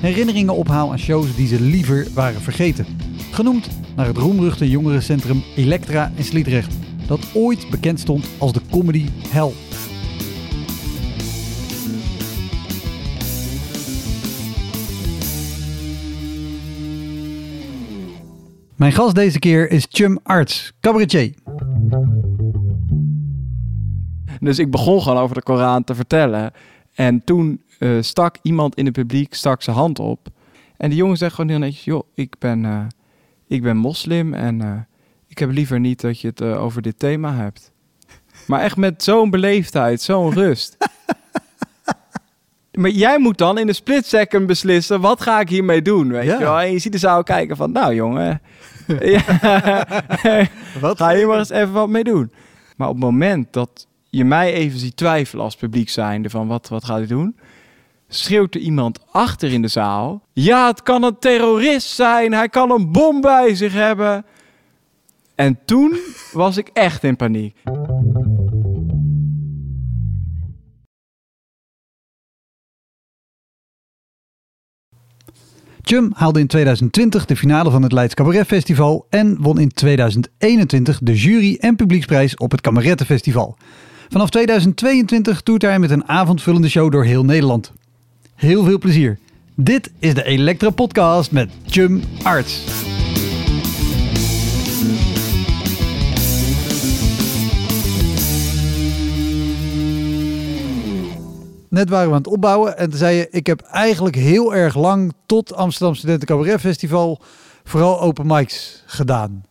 herinneringen ophaal aan shows die ze liever waren vergeten. Genoemd naar het roemruchte jongerencentrum Elektra in Sliedrecht, dat ooit bekend stond als de comedy hell. Mijn gast deze keer is Chum Arts, cabaretier. Dus ik begon gewoon over de Koran te vertellen. En toen eh, stak iemand in het publiek stak zijn hand op. En die jongen zegt gewoon heel netjes: Joh, ik ben, eh, ik ben moslim en eh, ik heb liever niet dat je het over dit thema hebt. Maar echt met zo'n beleefdheid, zo'n rust. maar jij moet dan in een split second beslissen: wat ga ik hiermee doen? Weet Ja. je wel? En je ziet de zaal kijken van: Nou, jongen. ja? Ga je maar eens even wat mee doen. Maar op het moment dat je mij even ziet twijfelen als publiek zijnde van wat, wat gaat hij doen? Schreeuwt er iemand achter in de zaal. Ja, het kan een terrorist zijn. Hij kan een bom bij zich hebben. En toen was ik echt in paniek. Chum haalde in 2020 de finale van het Leids Cabaret Festival en won in 2021 de jury- en publieksprijs op het Kamerettenfestival. Vanaf 2022 toert hij met een avondvullende show door heel Nederland. Heel veel plezier. Dit is de Elektra Podcast met Chum Arts. Net waren we aan het opbouwen en toen zei je... ik heb eigenlijk heel erg lang tot Amsterdam Studenten Cabaret Festival... vooral open mics gedaan.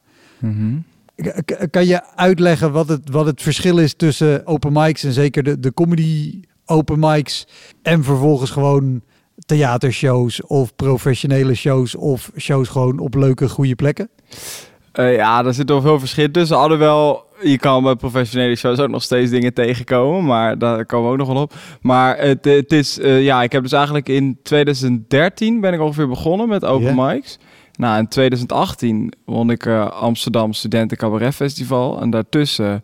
K- Kan je uitleggen wat het, wat het verschil is tussen open mics... en zeker de, de comedy open mics... en vervolgens gewoon theatershows of professionele shows... of shows gewoon op leuke, goede plekken? Eh, ja, daar zit wel veel verschil tussen. Alhoewel, je kan bij professionele shows ook nog steeds dingen tegenkomen. Maar daar komen we ook nog wel op. Maar het, het is, eh, ja, ik heb dus eigenlijk in 2013 ben ik ongeveer begonnen met open mics. Nou, in 2018 won ik eh, Amsterdam Studenten Cabaret Festival. En daartussen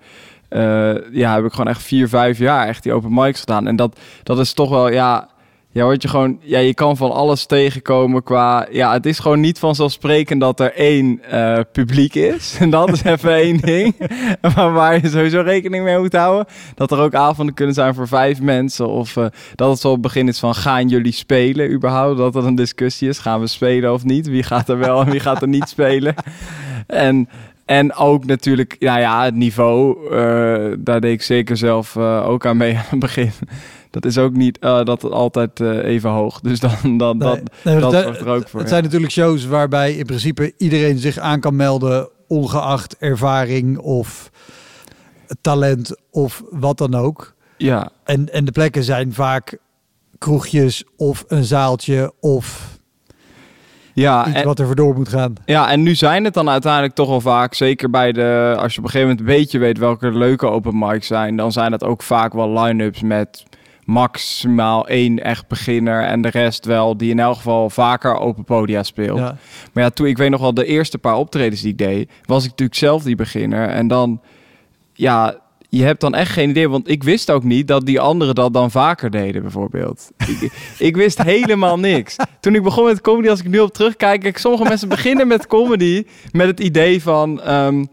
ja, heb ik gewoon echt vier, vijf jaar echt die open mics gedaan. En dat, dat is toch wel, ja, ja, word je gewoon, ja, je kan van alles tegenkomen qua, ja, het is gewoon niet vanzelfsprekend dat er één eh, publiek is. En dat is even één ding. Maar waar je sowieso rekening mee moet houden, dat er ook avonden kunnen zijn voor vijf mensen. Of eh, dat het zo op het begin is van, gaan jullie spelen überhaupt? Dat er een discussie is, gaan we spelen of niet? Wie gaat er wel en wie gaat er niet spelen? En... En ook natuurlijk, nou ja, het niveau, eh, daar deed ik zeker zelf eh, ook aan mee aan het begin. Dat is ook niet eh, dat het altijd even hoog. Dus dan, dan dat, Nee, dat zorgt er ook voor. Het ja. zijn natuurlijk shows waarbij in principe iedereen zich aan kan melden, ongeacht ervaring of talent of wat dan ook. Ja, En, en de plekken zijn vaak kroegjes of een zaaltje of ja, iets en, wat er voor door moet gaan. ja, en nu zijn het dan uiteindelijk toch wel vaak, zeker bij de, als je op een gegeven moment een beetje weet welke leuke open mics zijn, dan zijn dat ook vaak wel line-ups met maximaal één echt beginner en de rest wel die in elk geval vaker open podia speelt. Ja. Maar ja, toen ik weet nog wel de eerste paar optredens die ik deed, was ik natuurlijk zelf die beginner. En dan, ja, je hebt dan echt geen idee, want ik wist ook niet dat die anderen dat dan vaker deden, bijvoorbeeld. ik, ik wist helemaal niks. Toen ik begon met comedy, als ik nu op terugkijk, kijk, sommige mensen beginnen met comedy met het idee van. ehm,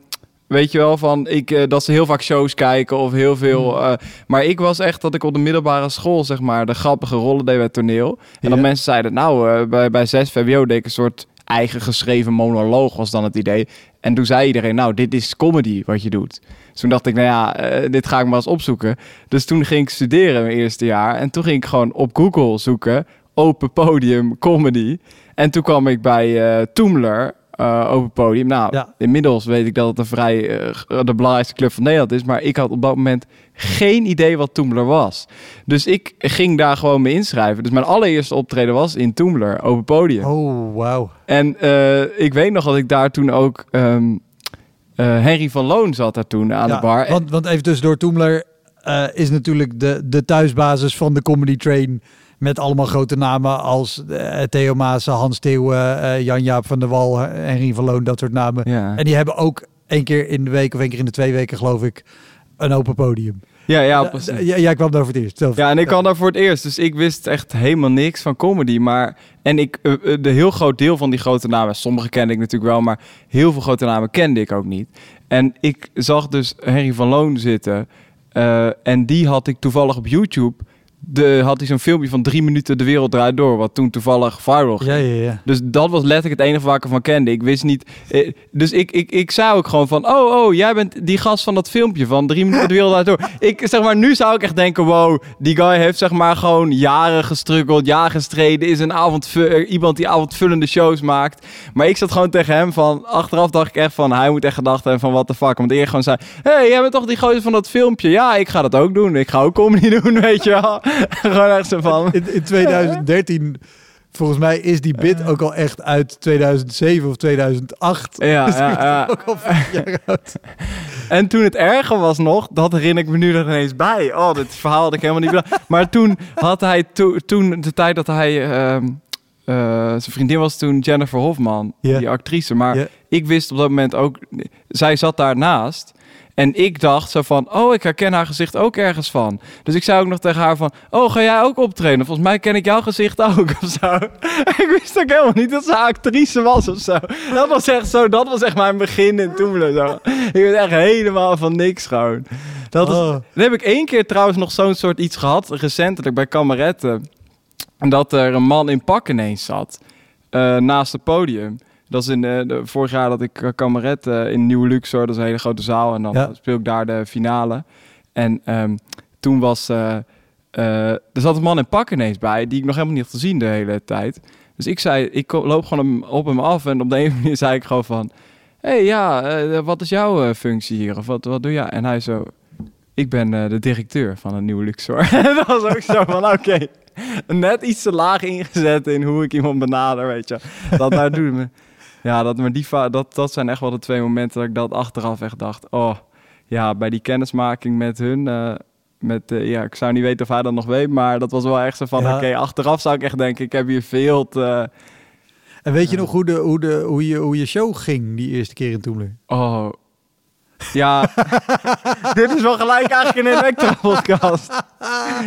Weet je wel, van ik, eh, dat ze heel vaak shows kijken of heel veel. eh, maar ik was echt dat ik op de middelbare school, zeg maar, de grappige rollen deed bij het toneel. En Ja. dat mensen zeiden, nou, eh, bij, bij 6 VWO deed ik een soort eigen geschreven monoloog was dan het idee. En toen zei iedereen, nou, dit is comedy wat je doet. Toen dacht ik, nou ja, eh, dit ga ik maar eens opzoeken. Dus toen ging ik studeren mijn eerste jaar. En toen ging ik gewoon op Google zoeken, open podium comedy. En toen kwam ik bij uh, Toomler, uh, open podium. Nou, Ja. inmiddels weet ik dat het een vrij de belangrijkste club van Nederland is. Maar ik had op dat moment geen idee wat Toomler was. Dus ik ging daar gewoon mee inschrijven. Dus mijn allereerste optreden was in Toomler, open podium. Oh, wauw. En ik weet nog dat ik daar toen ook... ehm, eh, Henry van Loon zat daar toen aan Ja, de bar. Want, want even tussendoor, Toomler eh, is natuurlijk de, de thuisbasis van de comedy train. Met allemaal grote namen als eh, Theo Maassen, Hans Theeuwen, eh, Jan-Jaap van der Wal, eh, Henry van Loon, dat soort namen. ja. En die hebben ook één keer in de week of één keer in de twee weken, geloof ik, een open podium. Ja, ja, Eh, precies. eh, jij- kwam daar voor het eerst. Zelf. Ja, en ik kwam daar voor het eerst. Dus ik wist echt helemaal niks van comedy. Maar, en ik, eh, de heel groot deel van die grote namen, sommige kende ik natuurlijk wel, maar heel veel grote namen kende ik ook niet. En ik zag dus Henry van Loon zitten. en die had ik toevallig op YouTube. De, had hij zo'n filmpje van drie minuten De Wereld Draait Door. Wat toen toevallig viral ging. Ja, ja, ja. Dus dat was letterlijk het enige waar ik ervan kende. Ik wist niet. eh, Dus ik, ik, ik zei ook gewoon van: Oh, oh, jij bent die gast van dat filmpje van drie minuten de wereld uit door. Ik zeg maar, nu zou ik echt denken: Wow, die guy heeft zeg maar gewoon jaren gestruggeld, jaren gestreden. Is een avond iemand die avondvullende shows maakt. Maar ik zat gewoon tegen hem van. Achteraf dacht ik echt van: Hij moet echt gedacht hebben van: What the fuck. Want ik gewoon zei: Hey, jij bent toch die gozer van dat filmpje? Ja, ik ga dat ook doen. Ik ga ook comedy doen, weet je wel. gewoon echt zo van. In, in 2013, volgens mij, is die bit ook al echt uit 2007 of 2008. Ja, Dus ja, ja. ook al vijf jaar oud. En toen het erger was nog, dat herinner ik me nu nog ineens bij. Oh, dit verhaal had ik helemaal niet. Maar toen had hij, to- toen de tijd dat hij, ehm, eh, zijn vriendin was toen Jennifer Hofman, die actrice. Maar ik wist op dat moment ook, zij zat daarnaast. En ik dacht zo van, oh, ik herken haar gezicht ook ergens van. Dus ik zei ook nog tegen haar van, oh, ga jij ook optreden? Volgens mij ken ik jouw gezicht ook, of zo. ik wist ook helemaal niet dat ze actrice was, of zo. Dat was echt zo, dat was echt mijn begin in Toemelen, zo. Ik weet echt helemaal van niks gewoon. Dat is, Oh. Dan heb ik één keer trouwens nog zo'n soort iets gehad, recentelijk bij Kameretten. En dat er een man in pak ineens zat, eh, naast het podium. Dat is in eh, de, vorig jaar dat ik uh, Kameretten in Nieuw Luxor, dat is een hele grote zaal. En dan Ja. speel ik daar de finale. En ehm, toen was, eh, eh, er zat een man in pak ineens bij, die ik nog helemaal niet had gezien de hele tijd. Dus ik zei, ik loop gewoon op hem af en op de een manier zei ik gewoon van... Hé, hey, ja, eh, wat is jouw eh, functie hier? Of wat, wat doe jij? En hij zo, ik ben eh, de directeur van een nieuwe Luxor. dat was ook zo van, oké, net iets te laag ingezet in hoe ik iemand benader, weet je. Dat nou doet me... Ja, dat, maar die, dat, dat zijn echt wel de twee momenten dat ik dat achteraf echt dacht, oh, ja, bij die kennismaking met hun... eh, met, eh, ja, ik zou niet weten of hij dat nog weet, maar dat was wel echt zo van, Ja. oké, achteraf zou ik echt denken, ik heb hier veel te... En weet je nog hoe, de, hoe, de, hoe, je, hoe je show ging die eerste keer in Toemler? Oh. Ja, dit is wel gelijk eigenlijk een Elektra-podcast.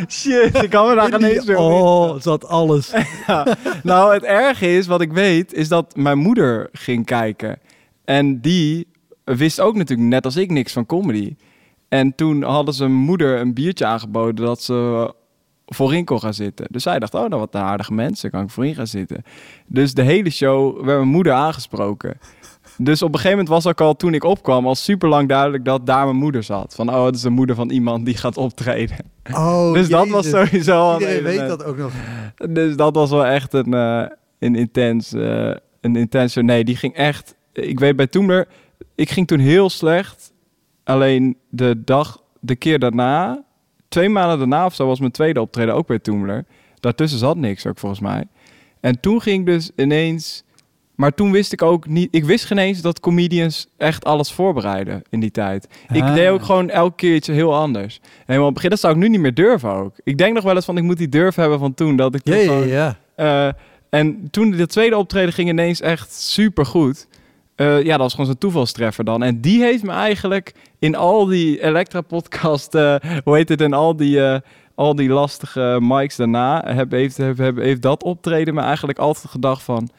Shit, ik kan me daar ineens weer Oh, zat alles. Ja. Nou, het erge is, wat ik weet, is dat mijn moeder ging kijken. En die wist ook natuurlijk net als ik niks van comedy. En toen hadden ze moeder een biertje aangeboden dat ze voorin kon gaan zitten. Dus zij dacht, oh, nou wat een aardige mensen, kan ik voorin gaan zitten. Dus de hele show werd mijn moeder aangesproken. Dus op een gegeven moment was ook al, toen ik opkwam, al super lang duidelijk dat daar mijn moeder zat. Van, oh, het is de moeder van iemand die gaat optreden. Oh, dus dat was sowieso al Iedereen weet dat ook nog. Dus dat was wel echt een, eh, een intens, eh, een intens. Nee, die ging echt. Ik weet bij Toemler, ik ging toen heel slecht. Alleen de dag, de keer daarna, twee maanden daarna of zo, was mijn tweede optreden ook bij Toemler. Daartussen zat niks ook volgens mij. En toen ging ik dus ineens. Maar toen wist ik ook niet. Ik wist geen eens dat comedians echt alles voorbereiden in die tijd. Ik Ah. deed ook gewoon elke keer iets heel anders. En helemaal begin, dat zou ik nu niet meer durven ook. Ik denk nog wel eens van, ik moet die durf hebben van toen. Dat ik Ja, ja, eh, en toen de tweede optreden ging ineens echt super goed. ja, dat was gewoon zo'n toevalstreffer dan. En die heeft me eigenlijk in al die Elektra-podcast, eh, hoe heet het, en al die, eh, al die lastige mics daarna, heb, heeft, heb, heb- heeft dat optreden me eigenlijk altijd gedacht van,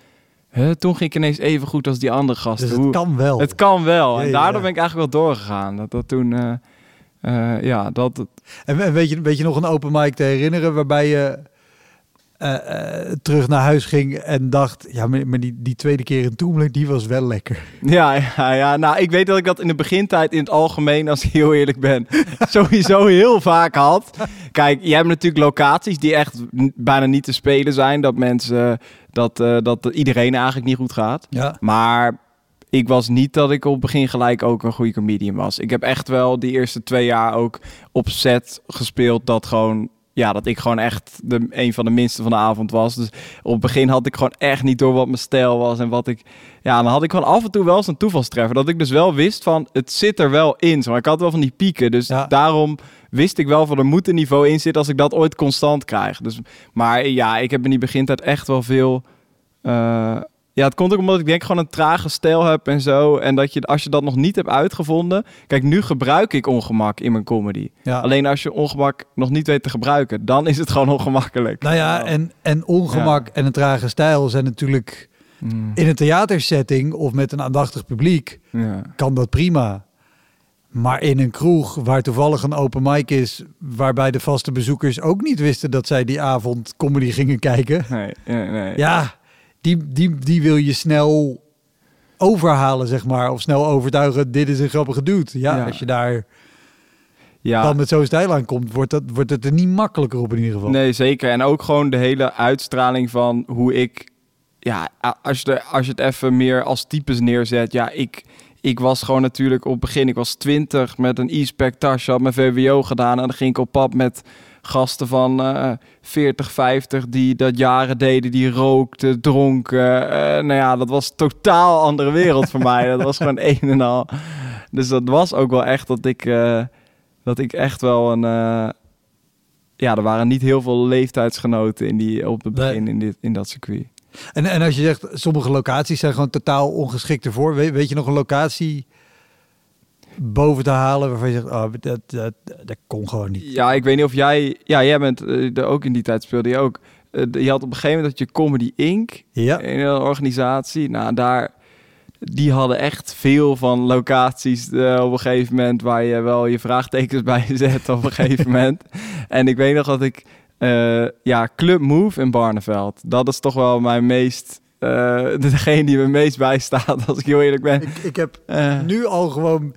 huh, toen ging ik ineens even goed als die andere gasten. Dus het Hoe- kan wel. het kan wel. Ja, en daardoor ja. ben ik eigenlijk wel doorgegaan. Dat dat toen, eh, eh, ja, dat, En, en weet, je, weet je nog een open mic te herinneren waarbij je eh, eh, terug naar huis ging en dacht, ja, maar, die, die tweede keer in Toemler, die was wel lekker. Ja, ja, ja, nou, ik weet dat ik dat in de begintijd in het algemeen, als ik heel eerlijk ben, sowieso heel vaak had. Kijk, je hebt natuurlijk locaties die echt bijna niet te spelen zijn. Dat mensen, dat, eh, dat iedereen eigenlijk niet goed gaat. Ja. Maar ik was niet dat ik op het begin gelijk ook een goede comedian was. Ik heb echt wel die eerste twee jaar ook op set gespeeld dat gewoon... Ja, dat ik gewoon echt de, een van de minste van de avond was. Dus op het begin had ik gewoon echt niet door wat mijn stijl was en wat ik... Ja, dan had ik gewoon af en toe wel eens een toevalstreffer. Dat ik dus wel wist van, het zit er wel in. Maar ik had wel van die pieken. Dus Ja. daarom wist ik wel van, er moet een niveau in zitten als ik dat ooit constant krijg. Dus, maar ja, ik heb in die begintijd echt wel veel... eh, ja, het komt ook omdat ik denk gewoon een trage stijl heb en zo. En dat je, als je dat nog niet hebt uitgevonden... Kijk, nu gebruik ik ongemak in mijn comedy. Ja. Alleen als je ongemak nog niet weet te gebruiken, dan is het gewoon ongemakkelijk. Nou ja, en, en ongemak en een trage stijl zijn natuurlijk Mm, in een theatersetting of met een aandachtig publiek ja. kan dat prima. Maar in een kroeg waar toevallig een open mic is, waarbij de vaste bezoekers ook niet wisten dat zij die avond comedy gingen kijken. Nee, nee, nee. Ja, die, die, die wil je snel overhalen, zeg maar. Of snel overtuigen, dit is een grappige dude. Ja, Ja. als je daar ja. dan met zo'n stijl aan komt, wordt, dat, wordt het er niet makkelijker op in ieder geval. Nee, zeker. En ook gewoon de hele uitstraling van hoe ik... Ja, als je, de, als je het even meer als types neerzet. Ja, ik, ik was gewoon natuurlijk op het begin... Ik was 20 met een e-spec tasje, had mijn VWO gedaan. En dan ging ik op pad met gasten van eh 40, 50... die dat jaren deden, die rookten, dronken. Eh, nou ja, dat was een totaal andere wereld voor mij. Dat was gewoon een en al. Dus dat was ook wel echt dat ik... eh, dat ik echt wel een... eh, ja, er waren niet heel veel leeftijdsgenoten in die, op het Nee. begin in, dit, in dat circuit. En, en als je zegt, sommige locaties zijn gewoon totaal ongeschikt ervoor. Weet, weet je nog een locatie boven te halen waarvan je zegt, oh, dat, dat, dat kon gewoon niet. Ja, ik weet niet of jij... Ja, jij bent eh, er ook in die tijd speelde je ook. Eh, je had op een gegeven moment dat je Comedy Inc. Ja, in een organisatie. Nou, daar... Die hadden echt veel van locaties eh, op een gegeven moment... waar je wel je vraagtekens bij zet op een gegeven moment. En ik weet nog dat ik... ja, Club Move in Barneveld. Dat is toch wel mijn meest... eh, degene die me meest bijstaat, als ik heel eerlijk ben. ik, ik heb nu al gewoon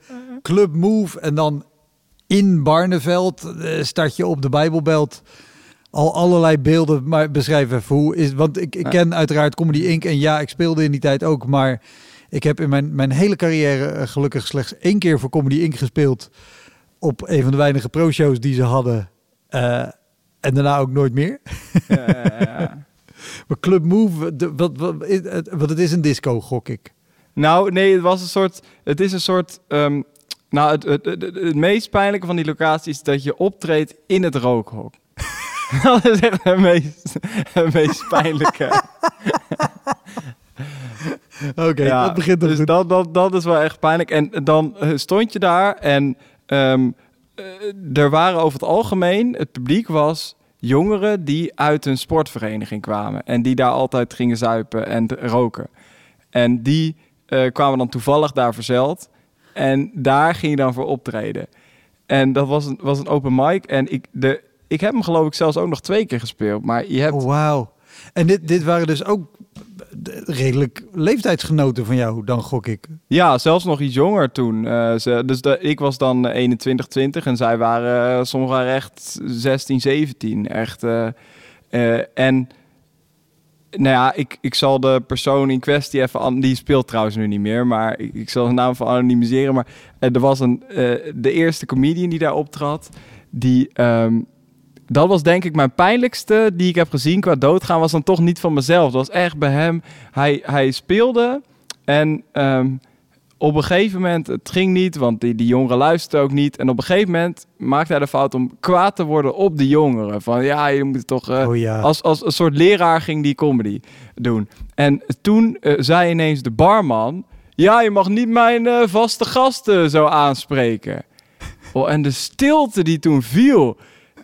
Club Move en dan in Barneveld eh, start je op de Bijbelbelt al allerlei beelden maar beschrijf even hoe is want ik, ik Ja. ken uiteraard Comedy Inc en ja ik speelde in die tijd ook maar ik heb in mijn, mijn hele carrière eh, gelukkig slechts één keer voor Comedy Inc gespeeld op een van de weinige pro-shows die ze hadden Eh, en daarna ook nooit meer. ja, ja, ja. Maar Club Move, wat, wat, wat het is een disco, gok ik. Nou, nee, het was een soort. Het is een soort. ehm, nou, het, het, het, het meest pijnlijke van die locatie is dat je optreedt in het rookhok. dat is echt het meest, het meest pijnlijke. Oké, Ja, dat begint dus goed. dat, dat, dat is wel echt pijnlijk. En dan eh, stond je daar en ehm, eh, er waren over het algemeen, het publiek was jongeren die uit een sportvereniging kwamen. En die daar altijd gingen zuipen en roken. En die eh, kwamen dan toevallig daar verzeld. En daar ging je dan voor optreden. En dat was een, was een open mic. En ik, de, ik heb hem geloof ik zelfs ook nog twee keer gespeeld. Maar je hebt... Oh, wauw. En dit, dit waren dus ook redelijk leeftijdsgenoten van jou, dan gok ik. Ja, zelfs nog iets jonger toen. Eh, ze, dus de, ik was dan eh, 21, 20 en zij waren, eh, sommigen waren echt 16, 17. Echt. eh, eh, en nou ja, ik, ik zal de persoon in kwestie even, die speelt trouwens nu niet meer, maar ik, ik zal zijn naam van anonimiseren. Maar eh, er was een, eh, de eerste comedian die daar optrad, die, ehm, dat was denk ik mijn pijnlijkste die ik heb gezien qua doodgaan, was dan toch niet van mezelf. Dat was echt bij hem, hij, hij speelde en ehm, op een gegeven moment, het ging niet, want die, die jongeren luisterden ook niet. En op een gegeven moment maakte hij de fout om kwaad te worden op de jongeren. Van ja, je moet toch... eh, oh ja. als, als een soort leraar ging die comedy doen. En toen eh, zei ineens de barman... Ja, je mag niet mijn eh, vaste gasten zo aanspreken. Oh, en de stilte die toen viel...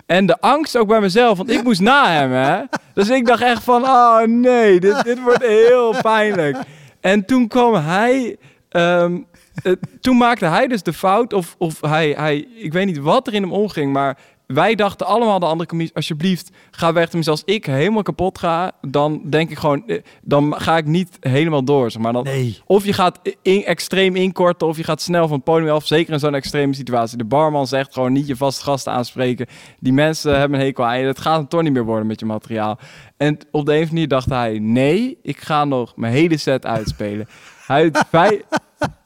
En de angst ook bij mezelf, want ik moest na hem, hè. Dus ik dacht echt van, oh nee, dit, dit wordt heel pijnlijk. En toen kwam hij... ehm, eh, toen maakte hij dus de fout, of, of hij, hij... Ik weet niet wat er in hem omging, maar wij dachten allemaal, de andere commissie, alsjeblieft, ga weg. Tenminste, als ik helemaal kapot ga, dan denk ik gewoon, eh, dan ga ik niet helemaal door. Zeg maar dan, Nee. Of je gaat in, extreem inkorten, of je gaat snel van het podium af. Zeker in zo'n extreme situatie. De barman zegt gewoon niet je vaste gasten aanspreken. Die mensen hebben een hekel aan je. Het gaat hem toch niet meer worden met je materiaal. En op de een of andere manier dacht hij, nee, ik ga nog mijn hele set uitspelen. Hij,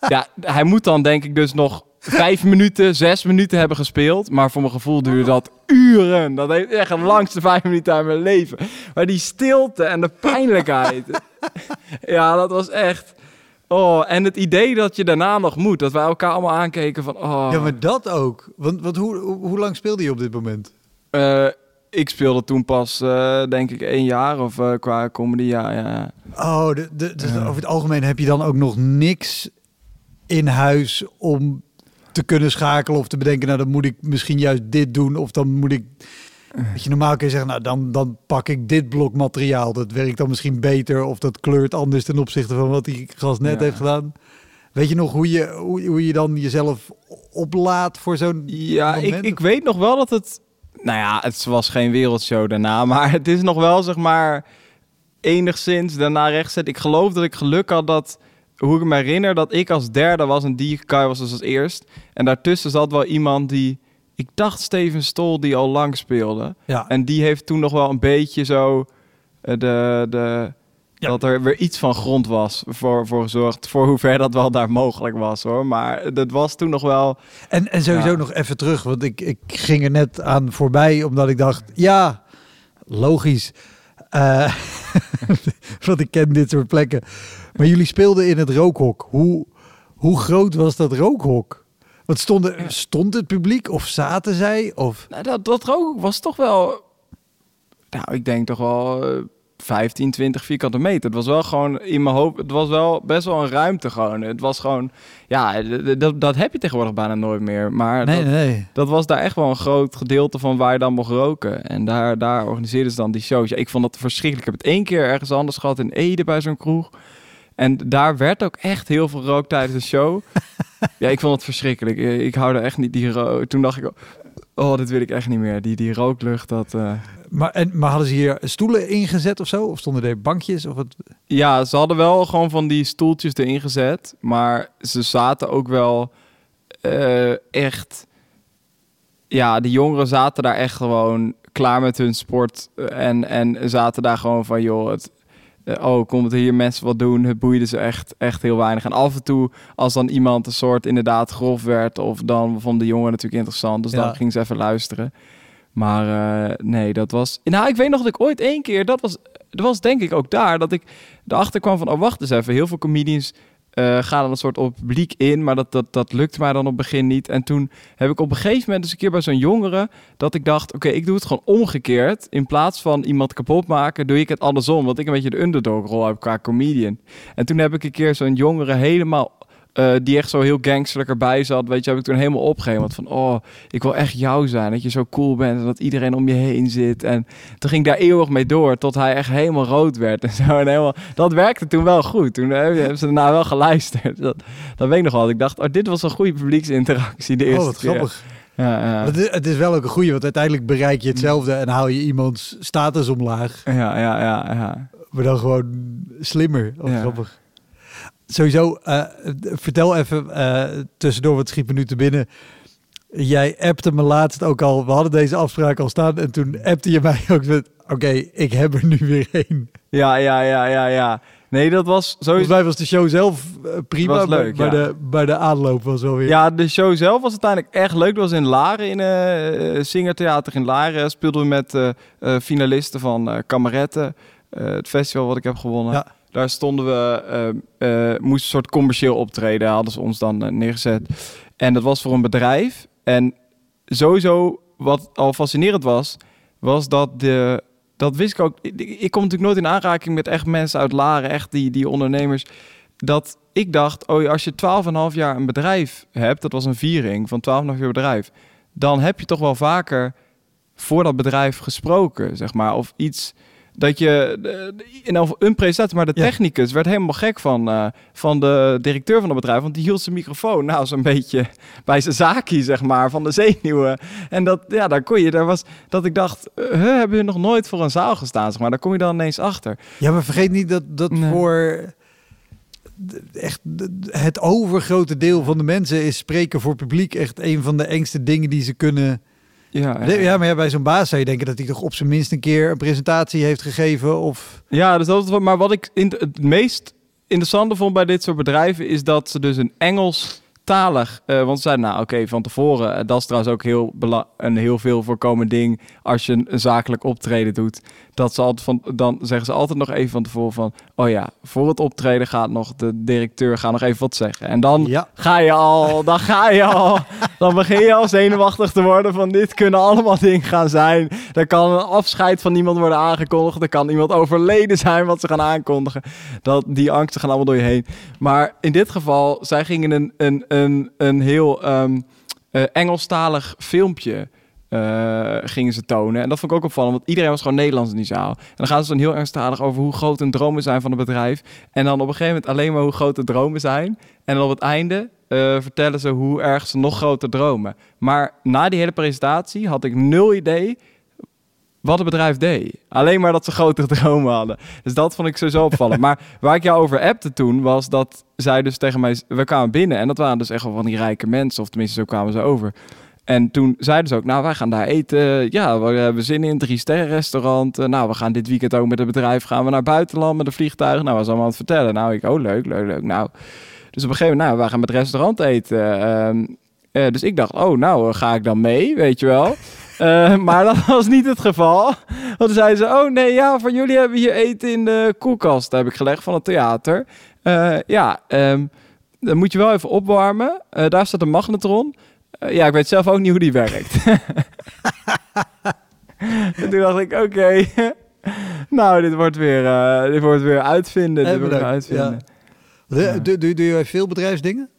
ja, hij moet dan denk ik dus nog vijf minuten, zes minuten hebben gespeeld. Maar voor mijn gevoel duurde dat uren. Dat heeft echt de langste vijf minuten uit mijn leven. Maar die stilte en de pijnlijkheid. ja, dat was echt... Oh, en het idee dat je daarna nog moet. Dat wij elkaar allemaal aankeken van... Oh, Ja, maar dat ook. Want, want hoe, hoe, hoe lang speelde je op dit moment? eh, ik speelde toen pas, eh, denk ik, één jaar of eh, qua comedy. Ja, ja. Oh, de, de, dus Ja. over het algemeen heb je dan ook nog niks in huis om te kunnen schakelen of te bedenken, nou dan moet ik misschien juist dit doen of dan moet ik... Dat je normaal kun je zeggen, nou dan, dan pak ik dit blok materiaal. Dat werkt dan misschien beter of dat kleurt anders ten opzichte van wat die gast net Ja. heeft gedaan. Weet je nog hoe je, hoe, hoe je dan jezelf oplaadt voor zo'n Ja, ik, ik weet nog wel dat het... Nou ja, het was geen wereldshow daarna. Maar het is nog wel, zeg maar, enigszins daarna rechtszet. Ik geloof dat ik geluk had dat... Hoe ik me herinner, dat ik als derde was en die Kai was dus als eerst. En daartussen zat wel iemand die... Ik dacht Steven Stol, die al lang speelde. Ja, En die heeft toen nog wel een beetje zo... eh, De, de, Ja. Dat er weer iets van grond was voor, voor gezorgd. Voor hoever dat wel daar mogelijk was hoor. Maar dat was toen nog wel... En, en sowieso Ja. nog even terug, want ik, ik ging er net aan voorbij, omdat ik dacht, ja, logisch. Eh, want ik ken dit soort plekken. Maar jullie speelden in het rookhok. Hoe, hoe groot was dat rookhok? Wat stond, er, stond het publiek of zaten zij? Of, Nou, dat, dat ook was toch wel... Nou, ik denk toch wel eh, 15, 20 vierkante meter. Het was wel gewoon in mijn hoofd... Het was wel best wel een ruimte gewoon. Het was gewoon... Ja, dat, dat heb je tegenwoordig bijna nooit meer. Maar nee, dat, nee, dat was daar echt wel een groot gedeelte van waar je dan mocht roken. En daar, daar organiseerden ze dan die shows. Ja, ik vond dat verschrikkelijk. Ik heb het één keer ergens anders gehad in Ede bij zo'n kroeg. En daar werd ook echt heel veel rook tijdens de show. ja, ik vond het verschrikkelijk. Ik, ik hou er echt niet die rook. Toen dacht ik, oh, dit wil ik echt niet meer. Die, die rooklucht, dat... eh, Maar, en, maar hadden ze hier stoelen ingezet of zo? Of stonden er bankjes? Of wat? Ja, ze hadden wel gewoon van die stoeltjes erin gezet. Maar ze zaten ook wel eh, echt... Ja, die jongeren zaten daar echt gewoon klaar met hun sport. En, en zaten daar gewoon van, joh, het, eh, oh, komt er hier mensen wat doen? Het boeide ze echt, echt heel weinig. En af en toe, als dan iemand een soort inderdaad grof werd... of dan vonden de jongeren natuurlijk interessant. Dus Ja. dan ging ze even luisteren. Maar eh, nee, dat was... Nou, ik weet nog dat ik ooit één keer... Dat was, dat was denk ik ook daar, dat ik erachter kwam van... Oh, wacht eens even. Heel veel comedians eh, gaan dan een soort op publiek in... maar dat, dat, dat lukte mij dan op het begin niet. En toen heb ik op een gegeven moment eens een keer bij zo'n jongere... dat ik dacht, oké, ik doe het gewoon omgekeerd. In plaats van iemand kapot maken, doe ik het andersom. Want ik een beetje de underdog-rol heb qua comedian. En toen heb ik een keer zo'n jongere helemaal... eh, die echt zo heel gangsterlijk erbij zat, weet je, heb ik toen helemaal opgegeven. Want van, oh, ik wil echt jou zijn. Dat je zo cool bent en dat iedereen om je heen zit. En toen ging ik daar eeuwig mee door, tot hij echt helemaal rood werd en zo. En helemaal, dat werkte toen wel goed. Toen eh, hebben ze daarna wel geluisterd. Dat, dat weet ik nog wel. Ik dacht, oh, dit was een goede publieksinteractie de eerste Oh, wat keer. grappig. Ja, ja. Het is, het is wel ook een goeie, want uiteindelijk bereik je hetzelfde en haal je iemands status omlaag. Ja, ja, ja, ja. Maar dan gewoon slimmer. Of Ja. grappig. Sowieso, eh, vertel even eh, tussendoor wat schiet me nu te binnen. Jij appte me laatst ook al. We hadden deze afspraak al staan. En toen appte je mij ook met... Oké, ik heb er nu weer één. Ja, ja, ja, ja, ja. Nee, dat was Volgens sowieso... mij was de show zelf eh, prima. Was leuk, maar, ja. de, maar de aanloop was wel weer... Ja, de show zelf was uiteindelijk echt leuk. Dat was in Laren, in eh Singertheater in Laren. Speelden we met finalisten van Kameretten. het festival wat ik heb gewonnen. Ja. Daar stonden we, eh moesten een soort commercieel optreden. Hadden ze ons dan eh, neergezet. En dat was voor een bedrijf. En sowieso, wat al fascinerend was, was dat de... Dat wist ik ook. Ik, ik kom natuurlijk nooit in aanraking met echt mensen uit Laren, echt die, die ondernemers. Dat ik dacht, oh, als je 12,5 jaar een bedrijf hebt, dat was een viering van 12,5 jaar bedrijf, dan heb je toch wel vaker voor dat bedrijf gesproken, zeg maar. Of iets dat je in een presentatie, maar de technicus werd helemaal gek van, uh, van de directeur van het bedrijf, want die hield zijn microfoon nou zo'n beetje bij zijn zaakje, zeg maar, van de zenuwen. En dat, ja, daar kon je, daar was, dat ik dacht, uh, hebben we nog nooit voor een zaal gestaan, zeg maar, daar kom je dan ineens achter. Ja, maar vergeet niet dat, dat voor echt het overgrote deel van de mensen is spreken voor publiek echt een van de engste dingen die ze kunnen ja, ja. maar ja, bij zo'n baas zou je denken dat hij toch op zijn minst een keer een presentatie heeft gegeven. Of... Ja, dus dat, maar wat ik in, het meest interessante vond bij dit soort bedrijven is dat ze dus een Engels talig. Uh, want ze zeiden, nou oké, van tevoren. Uh, dat is trouwens ook heel een heel veel voorkomend ding als je een, zakelijk optreden doet. Dat ze altijd van, dan zeggen ze altijd nog even van tevoren van, oh ja, voor het optreden gaat nog de directeur gaat nog even wat zeggen. En dan ja. ga je al, dan ga je al, dan begin je al zenuwachtig te worden van dit kunnen allemaal dingen gaan zijn. Er kan een afscheid van iemand worden aangekondigd. Er kan iemand overleden zijn wat ze gaan aankondigen. Dat, die angsten gaan allemaal door je heen. Maar in dit geval, zij gingen een, een een, een heel um, uh, Engelstalig filmpje uh, gingen ze tonen. En dat vond ik ook opvallend, want iedereen was gewoon Nederlands in die zaal. En dan gaan ze dan heel ernstig over hoe groot hun dromen zijn van het bedrijf. En dan op een gegeven moment alleen maar hoe groot de dromen zijn. En dan op het einde uh, vertellen ze hoe erg ze nog groter dromen. Maar na die hele presentatie had ik nul idee wat het bedrijf deed. Alleen maar dat ze grotere dromen hadden. Dus dat vond ik sowieso opvallend. maar waar ik jou over appte toen, was dat zij dus tegen mij... We kwamen binnen en dat waren dus echt wel van die rijke mensen. Of tenminste, zo kwamen ze over. En toen zeiden ze ook, nou, wij gaan daar eten. Ja, we hebben zin in een drie sterren restaurant. Nou, we gaan dit weekend ook met het bedrijf gaan we naar buitenland met een vliegtuig. Nou, was allemaal aan het vertellen. Nou, ik, oh, leuk, leuk, leuk. Nou, dus op een gegeven moment, nou, wij gaan met het restaurant eten. Ehm, eh, dus ik dacht, oh, nou, ga ik dan mee, weet je wel. Uh, maar dat was niet het geval. Want toen zeiden ze, oh nee, ja, voor jullie hebben hier eten in de koelkast. heb ik gelegd van het theater. Uh, ja, um, dan moet je wel even opwarmen. Uh, daar staat een magnetron. ja, ik weet zelf ook niet hoe die werkt. en toen dacht ik, oké. nou, dit wordt weer, dit wordt weer uitvinden. Dit wordt weer uitvinden. Ja. Doe, doe, doe je veel bedrijfsdingen?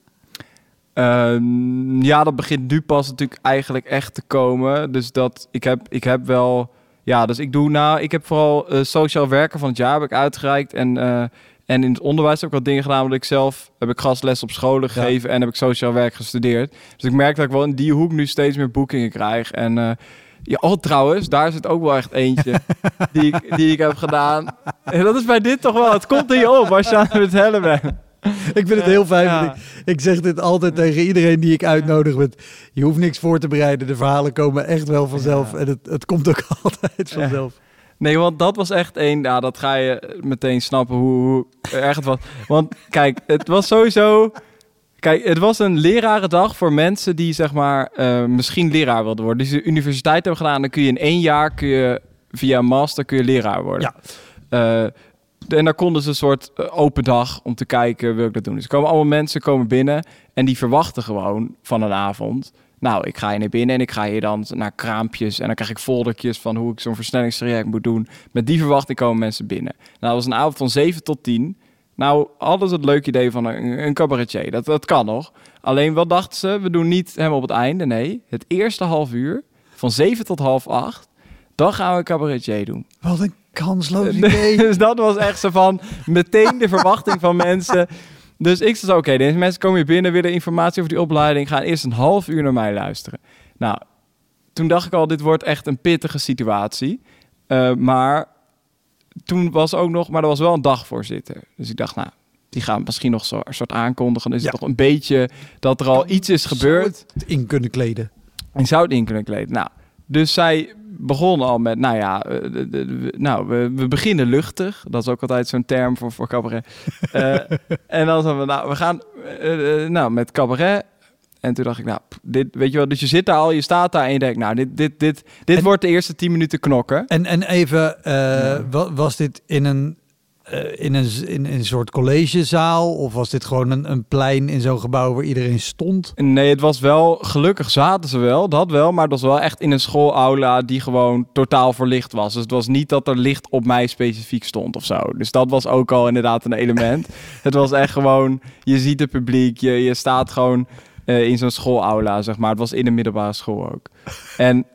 Ehm, ja, dat begint nu pas natuurlijk eigenlijk echt te komen. Dus dat ik heb, ik heb wel. Ja, dus ik doe nou, ik heb vooral uh, sociaal werken van het jaar heb ik uitgereikt. En, uh, en in het onderwijs heb ik wat dingen gedaan. omdat ik zelf heb ik gastles op scholen gegeven en heb ik sociaal werk gestudeerd. Dus ik merk dat ik wel in die hoek nu steeds meer boekingen krijg. En uh, ja, oh trouwens, daar zit ook wel echt eentje die, ik, die ik heb gedaan. En dat is bij dit toch wel, het komt in je op als je aan het hellen bent ik vind het heel fijn. Ik, zeg dit altijd tegen iedereen die ik uitnodig. Met, je hoeft niks voor te bereiden. De verhalen komen echt wel vanzelf. En het, het komt ook altijd vanzelf. Nee, want dat was echt één. Ja, dat ga je meteen snappen hoe, hoe erg het was. Want kijk, het was sowieso. Kijk, het was een lerarendag voor mensen die zeg maar uh, misschien leraar wilden worden. Die ze universiteit hebben gedaan. Dan kun je in één jaar kun je via master kun je leraar worden. Ja. Uh, en daar konden ze een soort eh, open dag om te kijken, wil ik dat doen. Dus er komen allemaal mensen komen binnen en die verwachten gewoon van een avond. Nou, ik ga hier binnen en ik ga hier dan naar kraampjes en dan krijg ik foldertjes van hoe ik zo'n versnellingstraject moet doen. Met die verwachting komen mensen binnen. Nou, dat was een avond van 7 tot 10. Nou, ze het leuke idee van een, een cabaretier. Dat, dat kan nog. Alleen wat dachten ze? We doen niet hem op het einde. Nee, het eerste half uur van 7 tot half 8. Dan gaan we een cabaretier doen. Wat een kansloos idee. dus dat was echt zo van meteen de verwachting van mensen. Dus ik zei oké, deze mensen komen hier binnen, willen informatie over die opleiding, gaan eerst een half uur naar mij luisteren. Nou, toen dacht ik al, dit wordt echt een pittige situatie. Uh, maar toen was ook nog, maar er was wel een dagvoorzitter. Dus ik dacht, nou, die gaan misschien nog zo een soort aankondigen. Dus ja. toch een beetje dat er al iets is gebeurd. in kunnen kleden. En zou het in kunnen kleden. Nou, dus zij begon al met, nou ja, uh, nou, we, we, beginnen luchtig. Dat is ook altijd zo'n term voor, voor cabaret. uh, en dan zijn we, nou, we gaan uh, nou, met cabaret. En toen dacht ik, nou, dit, weet je wel, dus je zit daar al, je staat daar en je denkt, nou, dit, dit, dit, dit wordt de eerste tien minuten knokken. En, en even, ja. was dit in een uh, in, een, in, een soort collegezaal? Of was dit gewoon een, een plein in zo'n gebouw waar iedereen stond? Nee, het was wel, gelukkig zaten ze wel, dat wel. Maar het was wel echt in een schoolaula die gewoon totaal verlicht was. Dus het was niet dat er licht op mij specifiek stond of zo. Dus dat was ook al inderdaad een element. het was echt gewoon, je ziet het publiek, je, je staat gewoon uh, in zo'n schoolaula, zeg maar. Het was in de middelbare school ook. En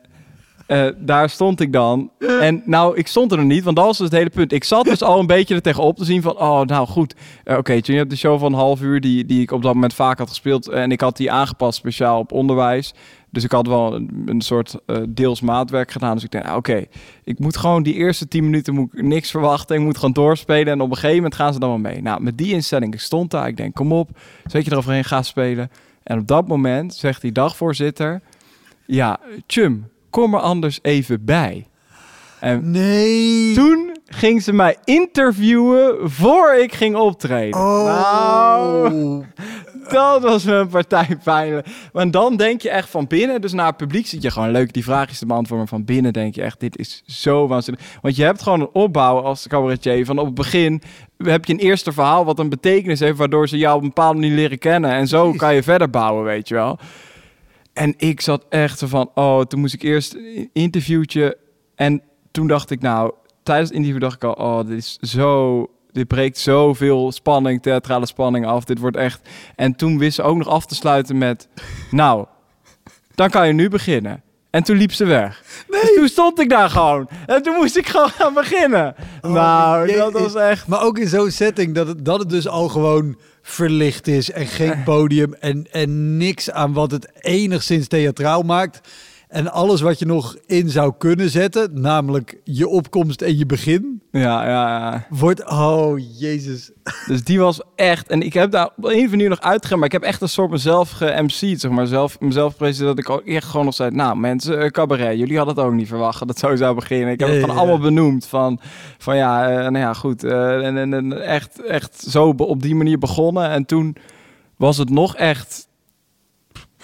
Eh, daar stond ik dan. En nou, ik stond er nog niet, want dat was dus het hele punt. Ik zat dus al een beetje er tegenop te zien van, oh, nou goed. Uh, Oké, okay, je hebt de show van een half uur die, die ik op dat moment vaak had gespeeld. En ik had die aangepast speciaal op onderwijs. Dus ik had wel een, soort deels maatwerk gedaan. Dus ik denk, ah, oké, ik moet gewoon die eerste tien minuten moet ik niks verwachten. Ik moet gewoon doorspelen. En op een gegeven moment gaan ze dan wel mee. Nou, met die instelling, ik stond daar. Ik denk, kom op, zet je eroverheen, ga spelen. En op dat moment zegt die dagvoorzitter, ja, Chum, kom er anders even bij. En nee. Toen ging ze mij interviewen voor ik ging optreden. Oh. Nou, dat was een partij pijnlijk. Want dan denk je echt van binnen, dus naar het publiek zit je gewoon leuk die vraagjes te beantwoorden. Maar van binnen denk je echt, dit is zo waanzinnig. Want je hebt gewoon een opbouw als cabaretier. Van op het begin heb je een eerste verhaal wat een betekenis heeft, waardoor ze jou op een bepaalde manier leren kennen. En zo kan je verder bouwen, weet je wel. En ik zat echt zo van, oh, toen moest ik eerst een interviewtje. En toen dacht ik, nou, tijdens het interview dacht ik al, oh, dit is zo, dit breekt zoveel spanning, theatrale spanning af. Dit wordt echt. En toen wist ze ook nog af te sluiten met, nou, dan kan je nu beginnen. En toen liep ze weg. Nee. Dus toen stond ik daar gewoon. En toen moest ik gewoon gaan beginnen. Oh, nou, dat was echt... Maar ook in zo'n setting dat het, dat het dus al gewoon verlicht is en geen podium en, en niks aan wat het enigszins theatraal maakt. En alles wat je nog in zou kunnen zetten, namelijk je opkomst en je begin, Ja, ja, ja. wordt... Oh, jezus. Dus die was echt... En ik heb daar op een van nu nog uitgegaan, maar ik heb echt een soort mezelf ge-MC'd, zeg maar. Zelf, mezelf gepresenteerd dat ik ook echt gewoon nog zei... Nou, mensen, eh, cabaret, jullie hadden het ook niet verwacht dat het zo zou beginnen. Ik heb het ja, ja. allemaal benoemd van... Van ja, eh, nou ja, goed. eh, en, en, en echt, echt zo op die manier begonnen. En toen was het nog echt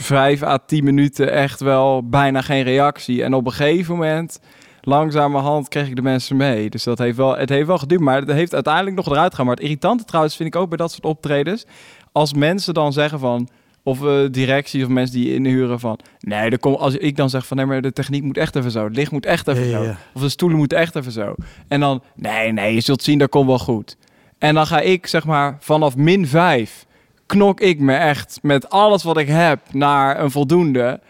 vijf à tien minuten echt wel bijna geen reactie. En op een gegeven moment, langzamerhand, kreeg ik de mensen mee. Dus dat heeft wel, het heeft wel geduurd, maar het heeft uiteindelijk nog eruit gegaan. Maar het irritante trouwens vind ik ook bij dat soort optredens, als mensen dan zeggen van, of eh, directies of mensen die inhuren van, nee, komt, als ik dan zeg van, nee, maar de techniek moet echt even zo, het licht moet echt even ja, zo, ja. of de stoelen moeten echt even zo. En dan, nee, nee, je zult zien, dat komt wel goed. En dan ga ik, zeg maar, vanaf min 5 knok ik me echt met alles wat ik heb naar een voldoende.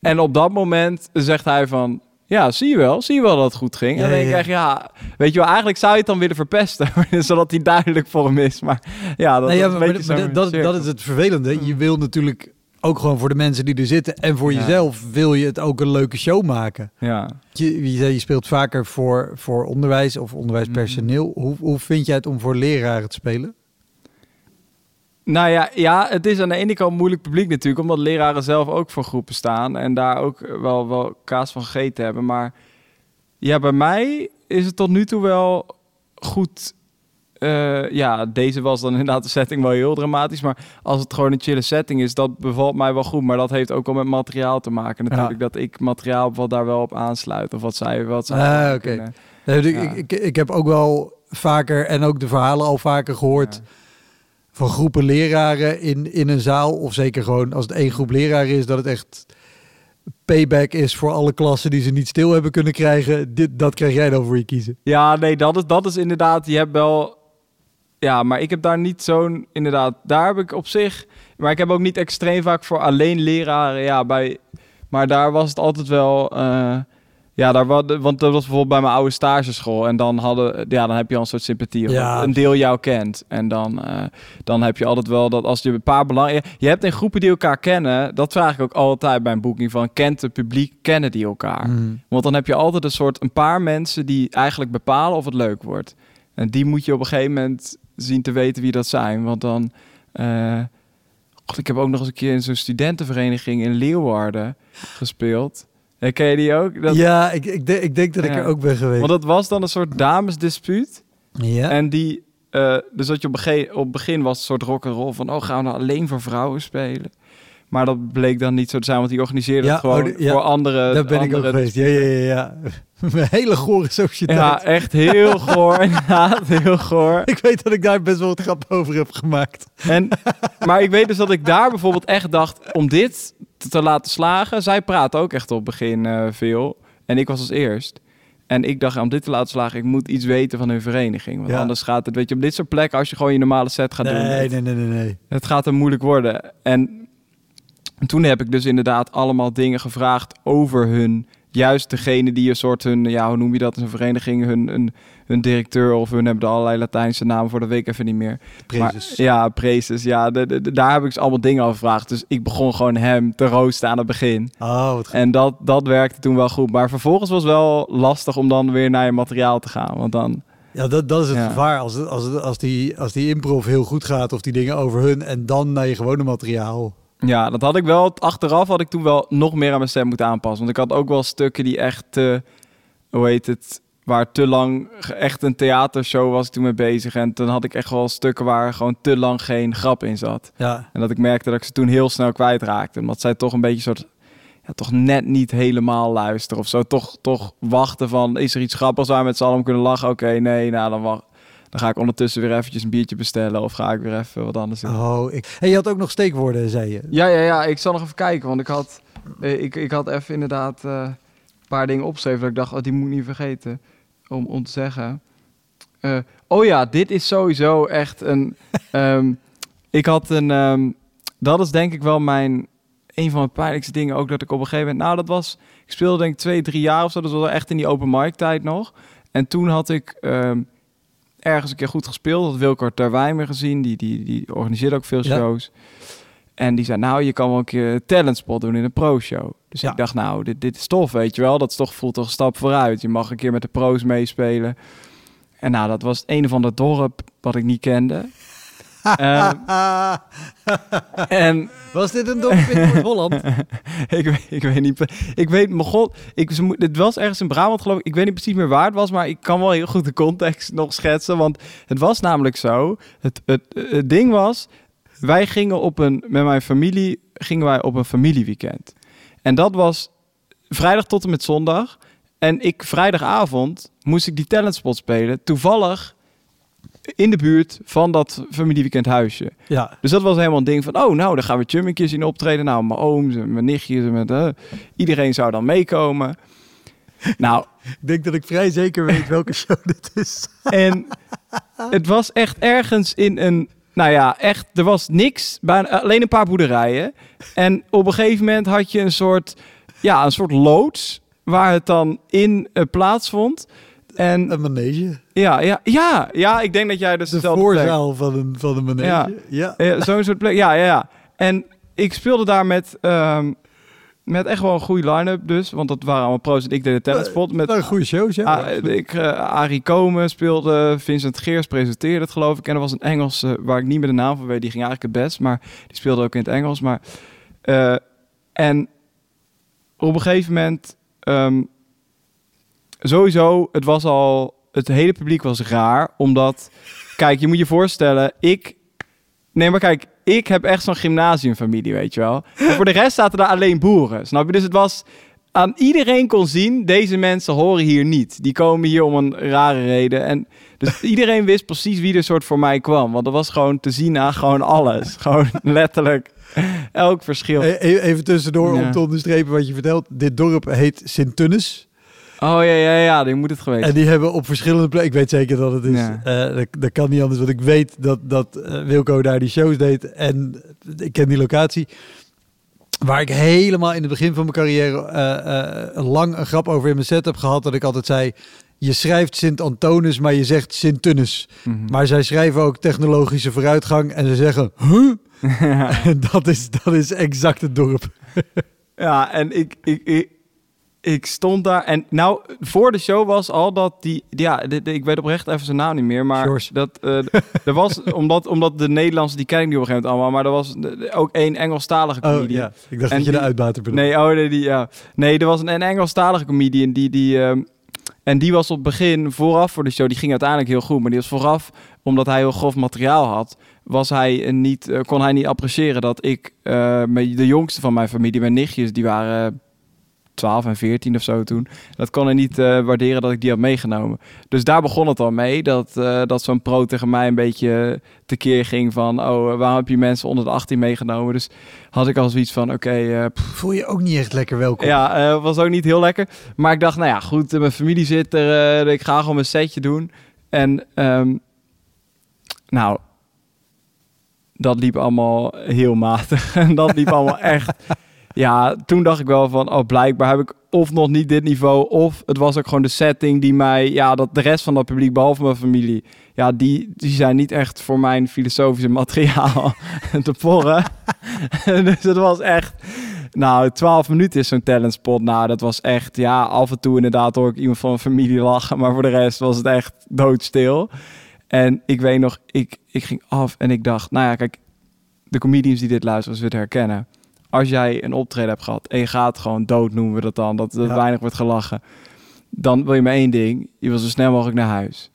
En op dat moment zegt hij van... Ja, zie je wel. Zie je wel dat het goed ging. Ja, en dan denk ik ja. echt, ja... Weet je wel, eigenlijk zou je het dan willen verpesten. zodat hij duidelijk voor hem is. Maar ja, dat, Nee, ja, dat is maar, een beetje maar zo'n dat, dat cirkel. is het vervelende. Je wil natuurlijk ook gewoon voor de mensen die er zitten en voor Ja. jezelf wil je het ook een leuke show maken. Ja. Je, je, je speelt vaker voor, voor onderwijs of onderwijspersoneel. Mhm. Hoe, hoe vind jij het om voor leraren te spelen? Nou ja, ja, het is aan de ene kant moeilijk publiek natuurlijk, omdat leraren zelf ook voor groepen staan en daar ook wel, wel kaas van gegeten hebben. Maar ja, bij mij is het tot nu toe wel goed. eh, ja, deze was dan inderdaad de setting wel heel dramatisch, maar als het gewoon een chille setting is, dat bevalt mij wel goed. Maar dat heeft ook wel met materiaal te maken natuurlijk, dat ik materiaal wat daar wel op aansluit of wat zij wat zij Ah, oké. Nee, ik, Ja. ik, ik, ik heb ook wel vaker en ook de verhalen al vaker gehoord Ja. Van groepen leraren in, in een zaal. Of zeker gewoon als het één groep leraren is, dat het echt payback is voor alle klassen die ze niet stil hebben kunnen krijgen. Dit, dat krijg jij dan voor je kiezen. Ja, nee, dat is, dat is inderdaad. Je hebt wel. Ja, maar ik heb daar niet zo'n. Inderdaad, daar heb ik op zich. Maar ik heb ook niet extreem vaak voor alleen leraren. Ja, bij. Maar daar was het altijd wel. eh, ja, daar want dat was bijvoorbeeld bij mijn oude stageschool. En dan hadden. Ja, dan heb je al een soort sympathie. Ja. een deel jou kent. En dan, eh, dan heb je altijd wel dat als je een paar belang. Je, hebt in groepen die elkaar kennen. Dat vraag ik ook altijd bij een boeking van. Kent het publiek, kennen die elkaar? Mm. Want dan heb je altijd een soort een paar mensen die eigenlijk bepalen of het leuk wordt. En die moet je op een gegeven moment zien te weten wie dat zijn. Want dan. God, ik heb ook nog eens een keer in zo'n studentenvereniging in Leeuwarden gespeeld. En ken je die ook? Dat, ja, ik, ik, denk- ik denk dat ik Ja. er ook ben geweest. Want dat was dan een soort damesdispuut. ja. En die. eh, dus dat je op, begin, op begin was een soort rock'n'roll van... oh, gaan we nou alleen voor vrouwen spelen? Maar dat bleek dan niet zo te zijn, want die organiseerde Ja, het gewoon oh, ja, voor andere... Daar ben ik ook geweest. Ja, ja, ja. ja. Een hele gore sociëteit. Ja, echt heel goor. inderdaad, heel goor. Ik weet dat ik daar best wel wat grap over heb gemaakt. En, maar ik weet dus dat ik daar bijvoorbeeld echt dacht... om dit te, te laten slagen... zij praat ook echt op het begin eh, veel. En ik was als eerst. En ik dacht, om dit te laten slagen... ik moet iets weten van hun vereniging. Want Ja. anders gaat het... weet je, op dit soort plekken... als je gewoon je normale set gaat doen... Nee, nee, nee, nee, nee. het gaat er moeilijk worden. En toen heb ik dus inderdaad allemaal dingen gevraagd over hun juist degene die een soort hun, ja, hoe noem je dat een vereniging, hun, hun, hun directeur of hun hebben er allerlei Latijnse namen voor, dat weet ik even niet meer. Prezes. Maar, ja, prezes. Ja, de, de- de- daar heb ik ze allemaal dingen over gevraagd. Dus ik begon gewoon hem te roosten aan het begin. Oh, wat goed. En dat, dat werkte toen wel goed. Maar vervolgens was het wel lastig om dan weer naar je materiaal te gaan. Want dan, Ja, dat, dat is het Ja. gevaar. Als, als, als, die, als die improv heel goed gaat of die dingen over hun en dan naar je gewone materiaal. Ja, dat had ik wel. Achteraf had ik toen wel nog meer aan mijn stem moeten aanpassen. Want ik had ook wel stukken die echt, te, hoe heet het, waar te lang, echt een theatershow was ik toen mee bezig. En toen had ik echt wel stukken waar gewoon te lang geen grap in zat. Ja, En dat ik merkte dat ik ze toen heel snel kwijtraakte. Omdat zij toch een beetje soort... Ja, toch net niet helemaal luisteren of zo. Toch, toch wachten van, is er iets grappigs waar we met z'n allen om kunnen lachen? Oké, nee, nou dan, wacht, dan ga ik ondertussen weer eventjes een biertje bestellen. Of ga ik weer even wat anders doen. oh, ik... Hey, je had ook nog steekwoorden, zei je. Ja, ja, ja. Ik zal nog even kijken. Want ik had, eh, ik, ik had even inderdaad eh, een paar dingen opgeschreven. Dat ik dacht, oh, die moet ik niet vergeten. Om, om te zeggen. Eh, oh ja, dit is sowieso echt een... ehm, ik had een... ehm, dat is denk ik wel mijn... Een van mijn pijnlijkste dingen ook. Dat ik op een gegeven moment... Nou, dat was... Ik speelde denk ik twee, drie jaar of zo. Dat was wel echt in die open mic tijd nog. En toen had ik... ehm, ergens een keer goed gespeeld. Dat Wilco Terwijn meer gezien. Die, die, die organiseerde ook veel Ja. shows. En die zei, nou, je kan wel een keer een talentspot doen in een pro-show. Dus Ja. ik dacht, nou, dit, dit is tof, weet je wel. Dat is toch, voelt toch een stap vooruit. Je mag een keer met de pro's meespelen. En nou, dat was het een of ander dorp wat ik niet kende. Ehm, en Was dit een dorp in Noord-Holland? ik, weet, ik weet niet. Ik weet, mijn god, ik, ze moet- het was ergens in Brabant geloof ik. Ik weet niet precies meer waar het was, maar ik kan wel heel goed de context nog schetsen. Want het was namelijk zo. Het, het, het ding was, wij gingen op een, met mijn familie, gingen wij op een familieweekend. En dat was vrijdag tot en met zondag. En ik vrijdagavond moest ik die talentspot spelen. Toevallig in de buurt van dat familieweekend huisje. Ja. Dus dat was helemaal een ding van, oh, nou, dan gaan we Chummingjes zien optreden. Nou, mijn ooms en mijn nichtjes en met, eh, iedereen zou dan meekomen. Nou, Ik denk dat ik vrij zeker weet welke show dit is. en het was echt ergens in een, nou ja, echt, er was niks, bijna, alleen een paar boerderijen. En op een gegeven moment had je een soort, ja, een soort loods waar het dan in eh, plaatsvond. En Een manege. ja, ja, ja, ja, ik denk dat jij dus De plek- voorzaal van een, van een manege. Ja. Ja. Ja, zo'n soort plek. Ja, ja, ja. En ik speelde daar met, ehm, met echt wel een goede line-up dus. Want dat waren allemaal pro's en ik deed de talentspot. Met Een goede show, ja. Ah, ik, eh, Arie Komen speelde, Vincent Geers presenteerde het geloof ik. En er was een Engelse, waar ik niet meer de naam van weet, die ging eigenlijk het best. Maar die speelde ook in het Engels. Maar, eh, en op een gegeven moment, ehm, sowieso, het was al, het hele publiek was raar. Omdat, kijk, je moet je voorstellen, ik, nee maar kijk, ik heb echt zo'n gymnasiumfamilie, weet je wel. En voor de rest zaten daar alleen boeren, snap je? Dus het was, aan iedereen kon zien, deze mensen horen hier niet. Die komen hier om een rare reden. En dus iedereen wist precies wie er soort voor mij kwam. Want dat was gewoon te zien aan gewoon alles. Gewoon letterlijk elk verschil. E- e- Even tussendoor Ja. om te onderstrepen wat je vertelt. Dit dorp heet Sint-Tunis. Oh ja, ja, ja, die moet het geweest. En die hebben op verschillende plekken... Ik weet zeker dat het is. Ja. Eh, dat, dat kan niet anders, want ik weet dat, dat eh, Wilco daar die shows deed. En ik ken die locatie. Waar ik helemaal in het begin van mijn carrière eh, lang een grap over in mijn set heb gehad. Dat ik altijd zei, je schrijft Sint-Antonis, maar je zegt Sint-Tunis. Mhm. Maar zij schrijven ook technologische vooruitgang en ze zeggen, huh? Dat is, dat is exact het dorp. Ja, en ik, ik, ik, ik stond daar. En nou, voor de show was al dat die. Ja, de, de- ik weet oprecht even zijn naam niet meer. Maar George. dat. eh, er was. Omdat, omdat de Nederlandse. Die ken ik niet op een gegeven moment allemaal. Maar er was de- de- ook één Engelstalige Oh comedian. ja, ik dacht En dat je de die- uitbater bedoelde. Nee, oh nee, die, ja. nee, er was een, een Engelstalige comedian die. die ehm, en die was op het begin, vooraf voor de show, die ging uiteindelijk heel goed. Maar die was vooraf, omdat hij heel grof materiaal had, was hij niet, eh, kon hij niet appreciëren dat ik, eh, met de jongste van mijn familie, mijn nichtjes, die waren 12 en 14 of zo toen. Dat kon hij niet eh, waarderen dat ik die had meegenomen. Dus daar begon het al mee, dat, eh, dat zo'n pro tegen mij een beetje tekeer ging van, oh, eh, waarom heb je mensen onder de 18 meegenomen? Dus had ik al zoiets van, oké, Voel je ook niet echt lekker welkom. ja, was ook niet heel lekker. Maar ik dacht, nou ja, goed, mijn familie zit er. ik ga gewoon mijn setje doen. En ehm, nou, dat liep allemaal heel matig. En dat liep allemaal echt ja, toen dacht ik wel van, oh, blijkbaar heb ik of nog niet dit niveau, of het was ook gewoon de setting die mij, ja, dat de rest van dat publiek, behalve mijn familie, ja, die, die zijn niet echt voor mijn filosofische materiaal te porren. dus het was echt, nou, 12 minuten is zo'n talentspot. Nou, dat was echt, ja, af en toe inderdaad hoor ik iemand van mijn familie lachen, maar voor de rest was het echt doodstil. En ik weet nog, ik, ik ging af en ik dacht, nou ja, kijk, de comedians die dit luisteren, zullen herkennen. Als jij een optreden hebt gehad en je gaat gewoon dood, noemen we dat dan, dat, dat Ja. weinig wordt gelachen. Dan wil je maar één ding, je wil zo snel mogelijk naar huis.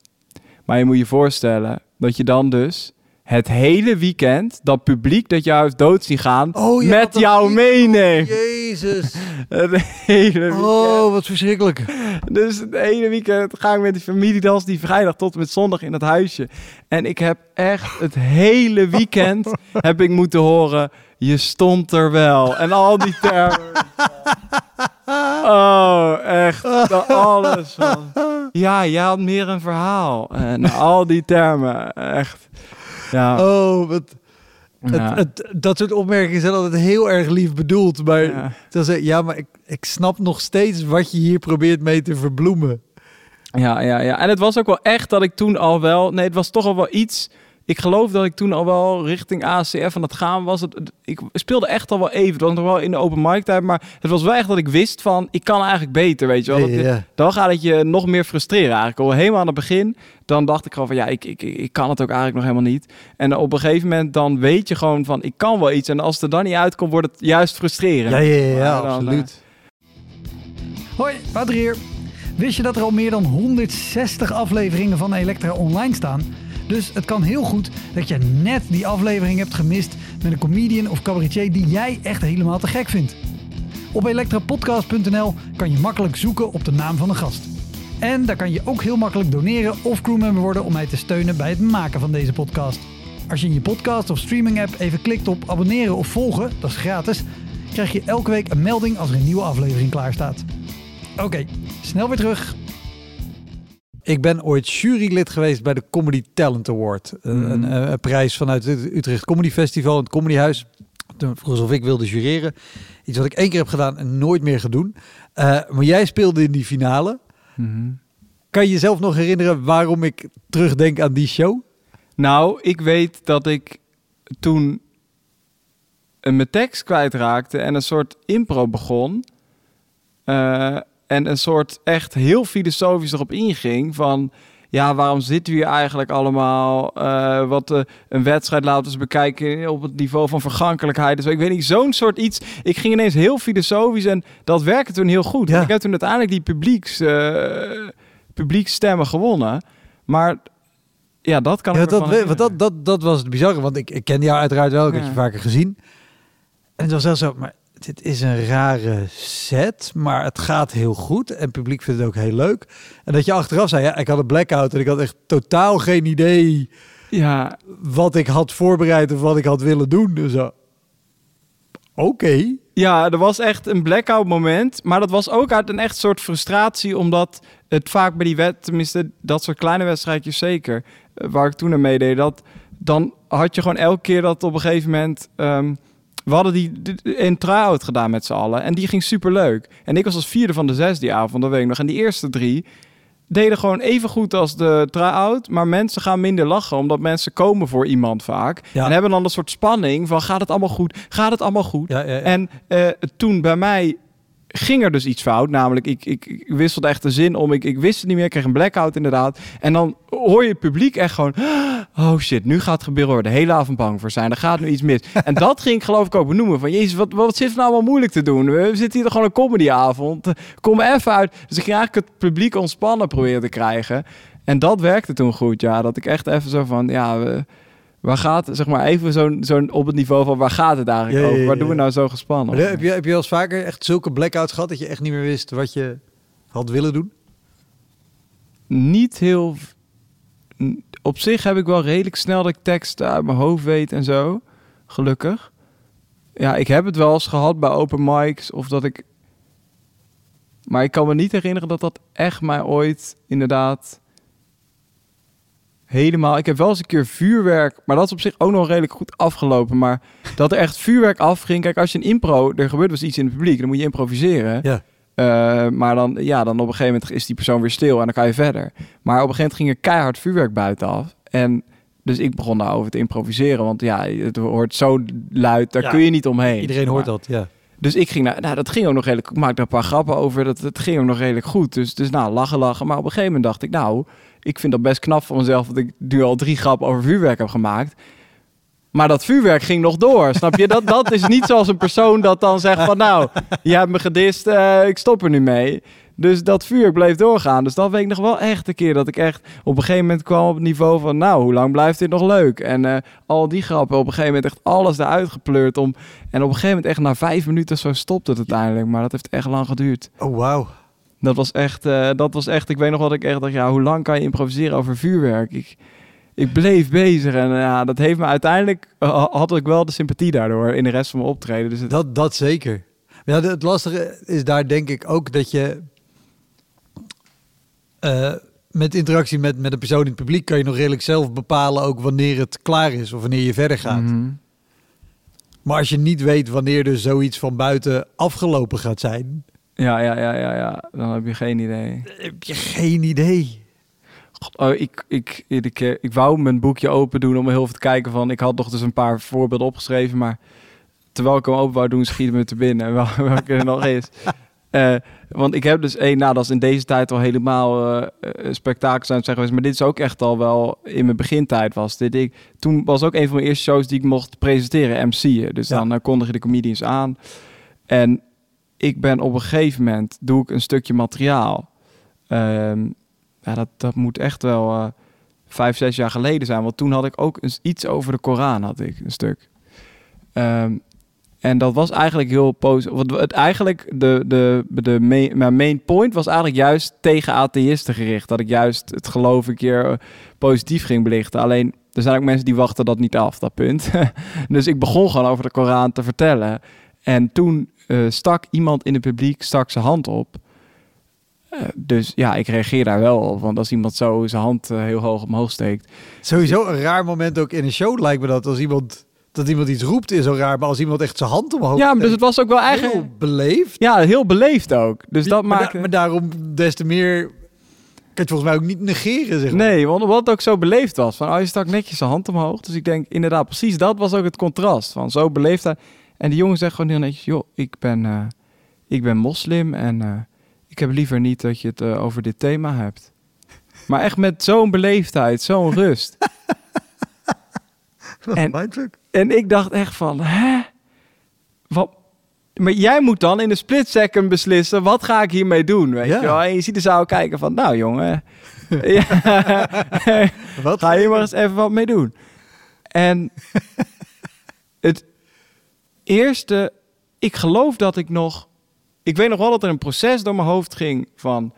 Maar je moet je voorstellen dat je dan dus het hele weekend dat publiek dat jou heeft dood zien gaan Oh, ja, met jou meeneemt. Jezus. Het hele weekend. Oh, wat verschrikkelijk. Dus het hele weekend ga ik met die familiedans die vrijdag tot en met zondag in het huisje. En ik heb echt het hele weekend heb ik moeten horen, je stond er wel. En al die termen. Oh, echt. dat Alles. van, Ja, jij had meer een verhaal. En al die termen. Echt. Ja. Oh, wat... ja. Het, het, dat soort opmerkingen zijn altijd heel erg lief bedoeld. Maar Ja. dan zeg ja, maar ik, ik snap nog steeds wat je hier probeert mee te verbloemen. Ja, ja, ja. En het was ook wel echt dat ik toen al wel... Nee, het was toch al wel iets... Ik geloof dat ik toen al wel richting ACF aan het gaan was. Het, het- ik speelde echt al wel even. Het was nog wel in de open mic tijd. Maar het was wel echt dat ik wist van... Ik kan eigenlijk beter, weet je wel. Dat-. Dan gaat het je nog meer frustreren eigenlijk. Al helemaal aan het begin. Dan dacht ik gewoon van... Ja, ik, ik, ik kan het ook eigenlijk nog helemaal niet. En op een gegeven moment dan weet je gewoon van... Ik kan wel iets. En als het er dan niet uitkomt, wordt het juist frustrerend. Ja, ja, ja, ja, Maar dan, absoluut. Hoi, Wouter hier. Wist je dat er al meer dan 160 afleveringen van Elektra online staan? Dus het kan heel goed dat je net die aflevering hebt gemist met een comedian of cabaretier die jij echt helemaal te gek vindt. Op elektrapodcast.nl kan je makkelijk zoeken op de naam van de gast. En daar kan je ook heel makkelijk doneren of crewmember worden om mij te steunen bij het maken van deze podcast. Als je in je podcast of streaming app even klikt op abonneren of volgen, dat is gratis, krijg je elke week een melding als er een nieuwe aflevering klaar staat. Oké, snel weer terug. Ik ben ooit jurylid geweest bij de Comedy Talent Award. Een, Mhm. een, een prijs vanuit het Utrecht Comedy Festival, het Comedyhuis. Toen vroeg alsof ik wilde jureren. Iets wat ik één keer heb gedaan en nooit meer gaan doen. Eh, maar jij speelde in die finale. Mhm. Kan je jezelf nog herinneren waarom ik terugdenk aan die show? Nou, ik weet dat ik toen een mijn tekst kwijtraakte en een soort impro begon. eh, en een soort echt heel filosofisch erop inging van... Ja, waarom zitten we hier eigenlijk allemaal? Eh, wat eh, een wedstrijd laten we eens bekijken op het niveau van vergankelijkheid. Dus ik weet niet, zo'n soort iets. Ik ging ineens heel filosofisch en dat werkte toen heel goed. Ja. Ik heb toen uiteindelijk die publieks, eh publieksstemmen gewonnen. Maar ja, dat kan Ja, ik dat, want dat, dat, dat was het bizarre, want ik, ik ken jou uiteraard wel, ik heb je vaker gezien. En het was wel zo, maar dit is een rare set, maar het gaat heel goed en het publiek vindt het ook heel leuk. En dat je achteraf zei, ja, ik had een blackout en ik had echt totaal geen idee Ja, wat ik had voorbereid of wat ik had willen doen. Dus zo, oké. Ja, er was echt een blackout moment. Maar dat was ook uit een echt soort frustratie. Omdat het vaak bij die wet, tenminste dat soort kleine wedstrijdjes zeker, eh, waar ik toen aan meedeed, dat dan had je gewoon elke keer dat op een gegeven moment. ehm, we hadden die, een try-out gedaan met z'n allen. En die ging super leuk. En ik was als vierde van de zes die avond, dat weet ik nog. En die eerste drie deden gewoon even goed als de try-out. Maar mensen gaan minder lachen, omdat mensen komen voor iemand vaak. Ja. En hebben dan een soort spanning van gaat het allemaal goed? Gaat het allemaal goed? Ja, ja, ja. En eh, toen bij mij ging er dus iets fout. Namelijk, ik, ik, ik wisselde echt de zin om. Ik, ik wist het niet meer. Ik kreeg een blackout inderdaad. En dan hoor je het publiek echt gewoon... Oh shit, nu gaat het gebeuren. we De hele avond bang voor zijn. Er gaat nu iets mis. en dat ging ik geloof ik ook benoemen. Van jezus, wat, wat zit er nou allemaal moeilijk te doen? We zitten hier gewoon een comedyavond. Kom even uit. Dus ik ging eigenlijk het publiek ontspannen proberen te krijgen. En dat werkte toen goed. Ja, dat ik echt even zo van... Ja, we, waar gaat het? Zeg maar even zo'n zo'n op het niveau van... Waar gaat het eigenlijk Ja, over? Waar doen we nou zo gespannen? Maar heb je, heb je wel eens vaker echt zulke blackouts gehad dat je echt niet meer wist wat je had willen doen? niet heel. Op zich heb ik wel redelijk snel dat ik teksten uit mijn hoofd weet en zo. Gelukkig. Ja, ik heb het wel eens gehad bij open mics of dat ik. Maar ik kan me niet herinneren dat dat echt mij ooit inderdaad helemaal. Ik heb wel eens een keer vuurwerk, maar dat is op zich ook nog redelijk goed afgelopen. Maar dat er echt vuurwerk afging. Kijk, als je een impro, er gebeurt dus iets in het publiek, dan moet je improviseren. Ja. Eh, maar dan, ja, dan op een gegeven moment is die persoon weer stil en dan kan je verder. Maar op een gegeven moment ging er keihard vuurwerk buitenaf. En dus ik begon daarover te improviseren. Want ja, het hoort zo luid, daar Ja, kun je niet omheen. Iedereen hoort Maar- dat, ja. Dus ik ging, nou, nou, dat ging ook nog redelijk. Ik maakte er een paar grappen over. Dat, dat ging ook nog redelijk goed. Dus, dus nou, lachen, lachen. Maar op een gegeven moment dacht ik, nou, ik vind dat best knap van mezelf. Dat ik nu al drie grappen over vuurwerk heb gemaakt. Maar dat vuurwerk ging nog door. Snap je? Dat, dat is niet zoals een persoon dat dan zegt van, nou, je hebt me gedist, eh, ik stop er nu mee. Dus dat vuur bleef doorgaan. Dus dat weet ik nog wel echt een keer. Dat ik echt op een gegeven moment kwam op het niveau van... nou, hoe lang blijft dit nog leuk? En eh, al die grappen, op een gegeven moment echt alles eruit gepleurd. Om, en op een gegeven moment echt na vijf minuten zo stopt het uiteindelijk. Maar dat heeft echt lang geduurd. Oh, wauw. Dat was echt, eh, dat was echt ik weet nog wat ik echt dacht... ja, hoe lang kan je improviseren over vuurwerk? Ik, ik bleef bezig en eh, ja, dat heeft me uiteindelijk... eh, had ik wel de sympathie daardoor in de rest van mijn optreden. Dus het, Dat, dat zeker. Ja, het lastige is daar denk ik ook dat je... met interactie met, met een persoon in het publiek kan je nog redelijk zelf bepalen ook wanneer het klaar is of wanneer je verder gaat. Mhm. Maar als je niet weet wanneer dus zoiets van buiten afgelopen gaat zijn, ja, ja, ja, ja, ja, dan heb je geen idee. heb je geen idee. God, oh, ik, ik, ik, ik wou mijn boekje open doen om heel veel te kijken van... Ik had nog dus een paar voorbeelden opgeschreven, maar terwijl ik hem open wou doen, schiet me te binnen wel, welke er nog is. Eh, want ik heb dus één, nou dat is in deze tijd al helemaal eh eh, spektakels aan het zeggen geweest, maar dit is ook echt al wel in mijn begintijd was dit. Ik, toen was ook een van mijn eerste shows die ik mocht presenteren, MC'en. Dus Ja. dan kondig je de comedians aan. En ik ben op een gegeven moment, doe ik een stukje materiaal. Ehm, ja, dat, dat moet echt wel eh, vijf, zes jaar geleden zijn. Want toen had ik ook eens iets over de Koran, had ik een stuk. Ehm, en dat was eigenlijk heel positief. Want het eigenlijk, de, de, de main, mijn main point was eigenlijk juist tegen atheïsten gericht. Dat ik juist het geloof een keer eh, positief ging belichten. Alleen, er zijn ook mensen die wachten dat niet af, dat punt. dus ik begon gewoon over de Koran te vertellen. En toen eh, stak iemand in het publiek stak zijn hand op. Eh, dus ja, ik reageer daar wel op. Want als iemand zo zijn hand eh, heel hoog omhoog steekt. Sowieso een raar moment ook in een show lijkt me dat als iemand dat iemand iets roept is zo raar, maar als iemand echt zijn hand omhoog Ja, maar dus het was ook wel eigenlijk... heel beleefd. Ja, heel beleefd ook. Dus dat maar, maakt... da- maar daarom des te meer kan je volgens mij ook niet negeren, zeg maar. Nee, want wat ook zo beleefd was. Van, oh, je stak netjes zijn hand omhoog. Dus ik denk, inderdaad, precies dat was ook het contrast. Van zo beleefd hij. En die jongen zegt gewoon heel netjes, joh, ik ben, eh, ik ben moslim en eh, ik heb liever niet dat je het eh, over dit thema hebt. Maar echt met zo'n beleefdheid, zo'n rust. En- een. En ik dacht echt van, hè? Wat? Maar jij moet dan in de split second beslissen, wat ga ik hiermee doen? Weet Ja. je wel? En je ziet de zaal kijken van, nou jongen, Wat? ga je maar eens even wat mee doen. En het eerste, ik geloof dat ik nog, ik weet nog wel dat er een proces door mijn hoofd ging van,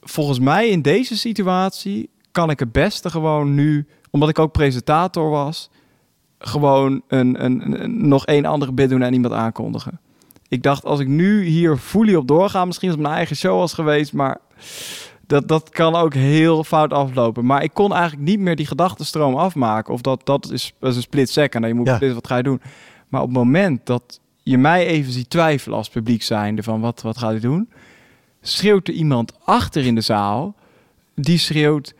volgens mij in deze situatie kan ik het beste gewoon nu, omdat ik ook presentator was, gewoon een, een, nog één andere bid doen en iemand aankondigen. Ik dacht, als ik nu hier fully op doorga, misschien als mijn eigen show was geweest, maar dat, dat kan ook heel fout aflopen. Maar ik kon eigenlijk niet meer die gedachtenstroom afmaken. Of dat, dat, is, dat is een split second en je moet Ja. beslissen, wat ga je doen. Maar op het moment dat je mij even ziet twijfelen als publiek zijnde van wat, wat gaat hij doen, schreeuwt er iemand achter in de zaal, die schreeuwt,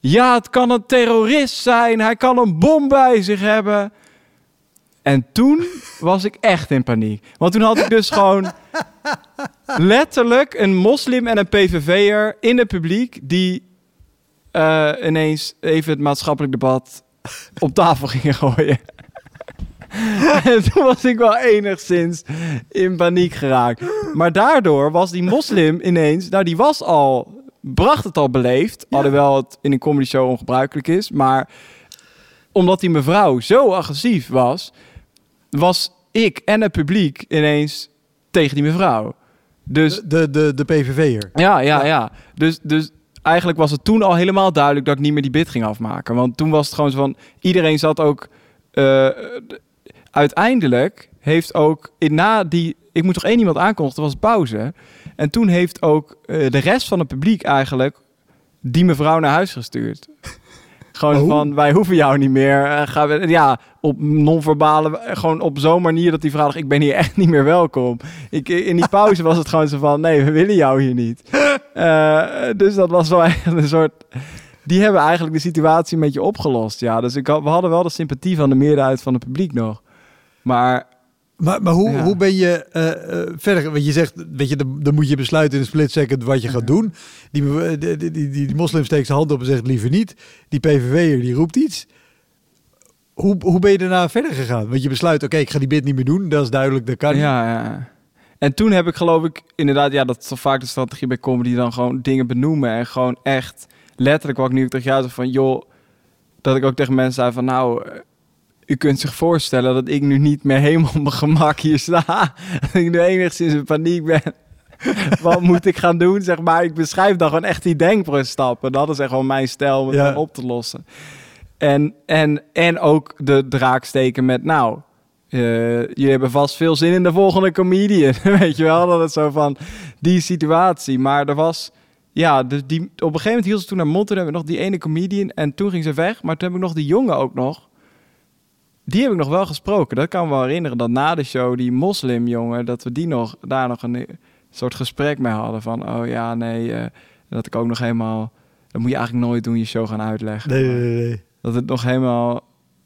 ja, het kan een terrorist zijn, hij kan een bom bij zich hebben. En toen was ik echt in paniek. Want toen had ik dus gewoon letterlijk een moslim en een PVV'er in het publiek die eh, ineens even het maatschappelijk debat op tafel gingen gooien. en toen was ik wel enigszins in paniek geraakt. Maar daardoor was die moslim ineens, nou die was al, bracht het al beleefd, alhoewel het in een comedy show ongebruikelijk is, maar omdat die mevrouw zo agressief was, was ik en het publiek ineens tegen die mevrouw. Dus De, de, de PVV'er. ja, ja, ja. Dus, dus eigenlijk was het toen al helemaal duidelijk dat ik niet meer die bid ging afmaken. Want toen was het gewoon zo van... Iedereen zat ook... eh, uiteindelijk heeft ook... In, na die... Ik moet toch één iemand aankondigen, er was pauze. En toen heeft ook eh, de rest van het publiek eigenlijk... die mevrouw naar huis gestuurd. Gewoon Oh. van, wij hoeven jou niet meer. Eh, gaan we, ja, op non-verbale, eh, gewoon op zo'n manier dat die vrouw dacht, ik ben hier echt niet meer welkom. Ik, in die pauze was het gewoon zo van, nee, we willen jou hier niet. Eh, dus dat was wel echt een soort... Die hebben eigenlijk de situatie een beetje opgelost, ja. Dus ik, we hadden wel de sympathie van de meerderheid van het publiek nog. Maar Maar, maar hoe, Ja. hoe ben je eh, eh, verder? Want je zegt, weet je, dan, dan moet je besluiten in een split second wat je gaat doen. Die, die, die, die, die, moslim steekt zijn hand op en zegt liever niet. Die PVV'er die roept iets. Hoe, hoe ben je daarna verder gegaan? Want je besluit, oké, ik ga die bid niet meer doen. Dat is duidelijk, dat kan niet. Ja, ja. En toen heb ik geloof ik inderdaad, ja, dat is vaak de strategie bij comedy, dan gewoon dingen benoemen en gewoon echt letterlijk wat ik nu tegen jou zeg van, joh, dat ik ook tegen mensen zei van, nou, eh, u kunt zich voorstellen dat ik nu niet meer helemaal op mijn gemak hier sta. dat ik nu enigszins in paniek ben. wat moet ik gaan doen, zeg maar. Ik beschrijf dan gewoon echt die denkprosstappen. Dat is echt wel mijn stijl om Ja. op te lossen. En, en, en ook de draak steken met, nou, eh, jullie hebben vast veel zin in de volgende comedian. Weet je wel, dat het zo van die situatie. Maar er was, ja, dus die, op een gegeven moment hield ze toen naar mond. Toen hebben we nog die ene comedian en toen ging ze weg. Maar toen heb ik nog die jongen ook nog. Die heb ik nog wel gesproken. Dat kan me wel herinneren dat na de show die moslimjongen, dat we die nog, daar nog een soort gesprek mee hadden. Van, oh ja, nee, eh, dat ik ook nog helemaal, dat moet je eigenlijk nooit doen, je show gaan uitleggen. Nee, nee, nee. Dat het nog helemaal...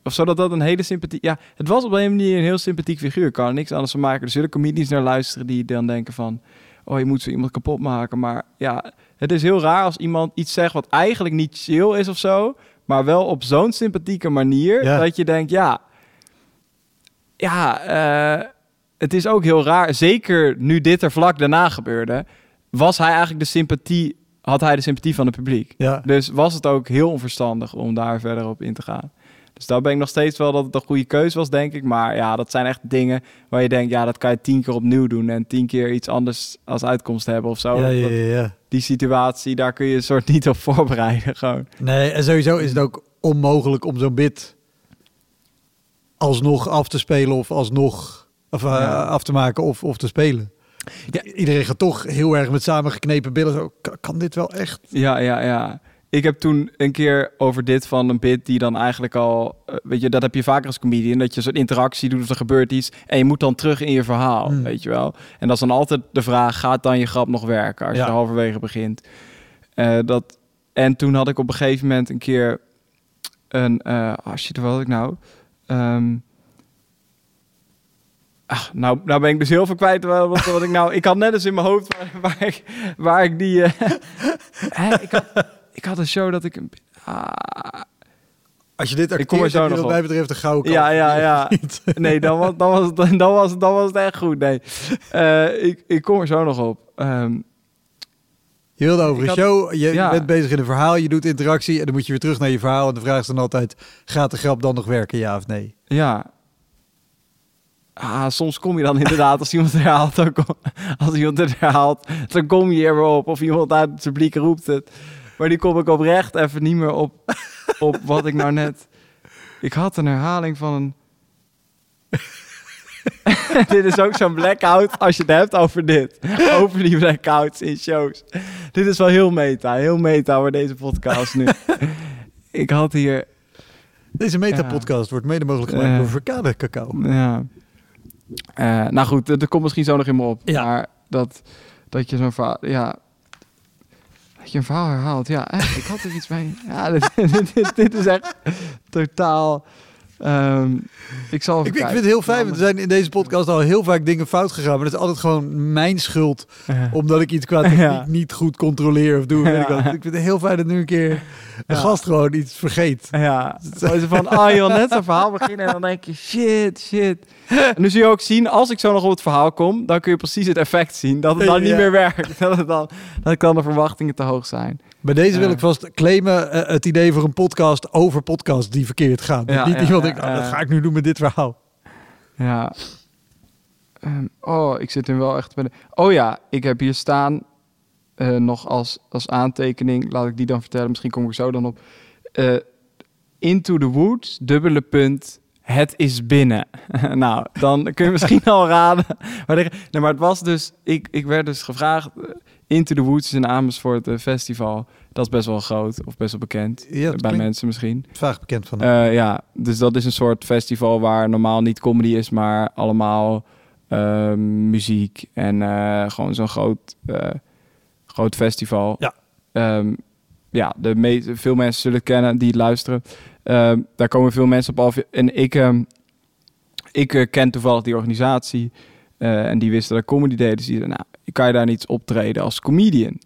Of zo dat dat een hele sympathie... Ja, het was op een manier een heel sympathiek figuur. Ik kan er niks anders van maken. Er zullen comedians naar luisteren die dan denken van... Oh, je moet zo iemand kapot maken. Maar ja, het is heel raar als iemand iets zegt wat eigenlijk niet chill is of zo. Maar wel op zo'n sympathieke manier. Ja. Dat je denkt, ja... Ja, eh, het is ook heel raar. Zeker nu dit er vlak daarna gebeurde... Was hij eigenlijk de sympathie... Had hij de sympathie van het publiek. Ja. Dus was het ook heel onverstandig om daar verder op in te gaan. Dus daar ben ik nog steeds wel dat het een goede keuze was, denk ik. Maar ja, dat zijn echt dingen waar je denkt, ja, dat kan je tien keer opnieuw doen en tien keer iets anders als uitkomst hebben of zo. Ja, ja, ja. Die situatie, daar kun je een soort niet op voorbereiden, gewoon. Nee, en sowieso is het ook onmogelijk om zo'n bid alsnog af te spelen of alsnog of, eh, af te maken of, of te spelen. Ja. Iedereen gaat toch heel erg met samengeknepen billen. Zo, kan, kan dit wel echt? Ja, ja, ja. Ik heb toen een keer over dit van een bit die dan eigenlijk al... eh, weet je, dat heb je vaker als comedian. Dat je zo'n interactie doet of er gebeurt iets. En je moet dan terug in je verhaal, Hmm. weet je wel. En dat is dan altijd de vraag, gaat dan je grap nog werken? Als Ja. je er halverwege begint. Eh, dat, en toen had ik op een gegeven moment een keer een... oh shit, wat had ik nou? Ehm, ah, nou, nou ben ik dus heel veel kwijt wat, wat, ik nou... Ik had net eens in mijn hoofd waar, waar, ik, waar ik die... Hè, ik, had, ik had een show dat ik... Een, ah, Als je dit Ik kom er acteert, zo nog wat mij betreft een gouden Ja, ja, ja. Nee, dan was, dan, was, het- dan, was, dan was het echt goed. Nee, Eh, ik, ik kom er zo nog op. Ehm, Je wilde over een had- show, je, ja. bent bezig in een verhaal, je doet interactie en dan moet je weer terug naar je verhaal. En de vraag is dan altijd, gaat de grap dan nog werken, ja of nee? ja. Ah, soms kom je dan inderdaad, als iemand het herhaalt, dan kom- als iemand het herhaalt, dan kom je er weer op. Of iemand uit het publiek roept het. Maar die kom ik oprecht even niet meer op, op wat ik nou net... Ik had een herhaling van een... dit is ook zo'n blackout als je het hebt over dit. Over die blackouts in shows. Dit is wel heel meta. Heel meta voor deze podcast nu. ik had hier... Deze meta-podcast wordt mede mogelijk gemaakt Eh. door Verkade Cacao. Ja. Eh, nou goed, dat dat komt misschien zo nog in me op. Ja. Maar dat, dat je zo'n verhaal... Ja, je een verhaal herhaalt. Ja, ik had er iets mee. Ja, dit, dit is echt totaal... ehm, ik zal Ik, ik vind het heel fijn, want er zijn in deze podcast al heel vaak dingen fout gegaan. Maar dat is altijd gewoon mijn schuld, Ja. omdat ik iets qua techniek Ja. niet goed controleer of doe. Weet ik, wat. ik vind het heel fijn dat nu een keer een Ja. gast gewoon iets vergeet. Ja, zo is het van, oh je wil net zo'n verhaal beginnen en dan denk je, shit, shit. En nu zie je ook zien, als ik zo nog op het verhaal kom, dan kun je precies het effect zien. Dat het dan niet meer werkt. Dat, het dan, dat dan de verwachtingen te hoog zijn. Bij deze wil ik vast claimen eh, het idee voor een podcast over podcasts die verkeerd gaan. Dat Ja, niet iemand denkt, oh, dat ga ik nu doen met dit verhaal. Ja. Ehm, oh, ik zit hem wel echt bij de... Oh ja, ik heb hier staan eh, nog als, als aantekening. Laat ik die dan vertellen. Misschien kom ik zo dan op. Eh, into the woods, dubbele punt. Het is binnen. nou, dan kun je misschien al raden. Maar, nee, maar het was dus... Ik, ik werd dus gevraagd... eh, Into the Woods is in Amersfoort een festival. Dat is best wel groot of best wel bekend. Ja, bij mensen misschien. vaag bekend van. Eh, ja, dus dat is een soort festival waar normaal niet comedy is, maar allemaal eh, muziek en eh, gewoon zo'n groot, eh, groot festival. Ja. Ehm, ja, de me- veel mensen zullen kennen die het luisteren. Ehm, daar komen veel mensen op af. En ik, ehm, ik eh, ken toevallig die organisatie eh, en die wisten dat ik comedy deed. Dus die zeiden, nou, kan je daar niet optreden als comedian?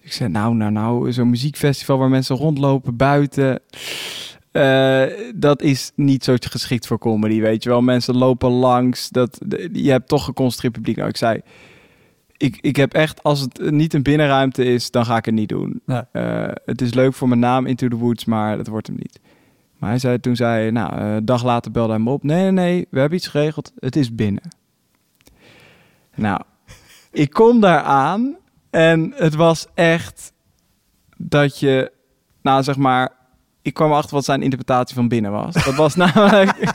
Ik zei, nou, nou, nou, zo'n muziekfestival waar mensen rondlopen buiten. eh, dat is niet zo geschikt voor comedy, weet je wel. Mensen lopen langs. Dat, je hebt toch geconcentreerd publiek. Nou, ik zei, ik, ik heb echt, als het niet een binnenruimte is, dan ga ik het niet doen. Nee. Eh, het is leuk voor mijn naam Into the Woods, maar dat wordt hem niet. Maar hij zei, toen zei hij, nou, eh, een dag later belde hij me op. Nee, nee, nee, we hebben iets geregeld. Het is binnen. Nou, ik kom daar aan en het was echt dat je, nou zeg maar, ik kwam achter wat zijn interpretatie van binnen was. Dat was namelijk,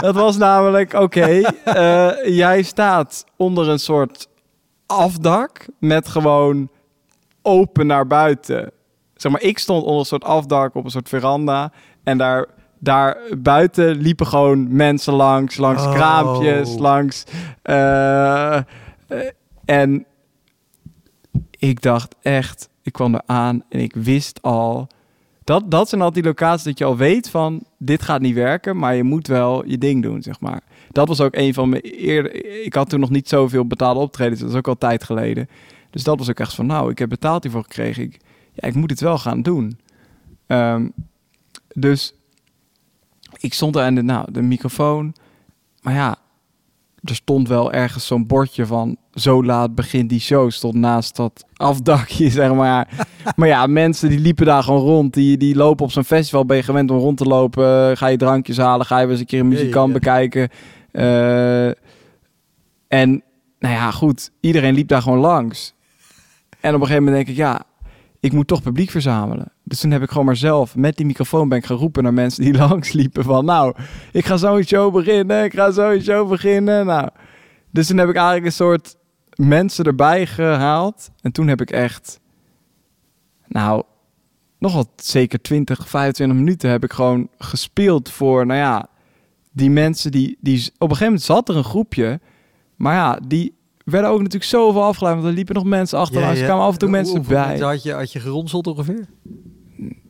dat was namelijk, oké, eh, jij staat onder een soort afdak met gewoon open naar buiten. Zeg maar, ik stond onder een soort afdak op een soort veranda en daar, daar buiten liepen gewoon mensen langs, langs Oh. kraampjes, langs. eh, en ik dacht echt, ik kwam er aan en ik wist al. Dat, dat zijn altijd die locaties dat je al weet van dit gaat niet werken, maar je moet wel je ding doen, zeg maar. Dat was ook een van mijn eerder. Ik had toen nog niet zoveel betaalde optredens, dat is ook al tijd geleden. Dus dat was ook echt van, nou, ik heb betaald hiervoor gekregen. Ik, ja, ik moet het wel gaan doen. Ehm, dus ik stond daar en de, nou, de microfoon. Maar ja, er stond wel ergens zo'n bordje van zo laat begint die show. Stond naast dat afdakje, zeg maar. maar ja, mensen die liepen daar gewoon rond. Die, die lopen op zo'n festival. Ben je gewend om rond te lopen? Ga je drankjes halen? Ga je eens een keer een Ja, ja, muzikant ja. bekijken? Eh, en nou ja, goed. Iedereen liep daar gewoon langs. En op een gegeven moment denk ik, ja, ik moet toch publiek verzamelen. Dus toen heb ik gewoon maar zelf met die microfoon ben ik gaan roepen naar mensen die langs liepen van, nou, ik ga zo een show beginnen, ik ga zo een show beginnen. Nou, dus toen heb ik eigenlijk een soort mensen erbij gehaald. En toen heb ik echt, nou, nog wel zeker 20, 25 minuten heb ik gewoon gespeeld voor, nou ja, die mensen die, die op een gegeven moment zat er een groepje, maar ja, die werden ook natuurlijk zoveel afgeleid, want er liepen nog mensen achterlangs, er kwamen af en toe mensen bij. Had je, had je geronseld ongeveer?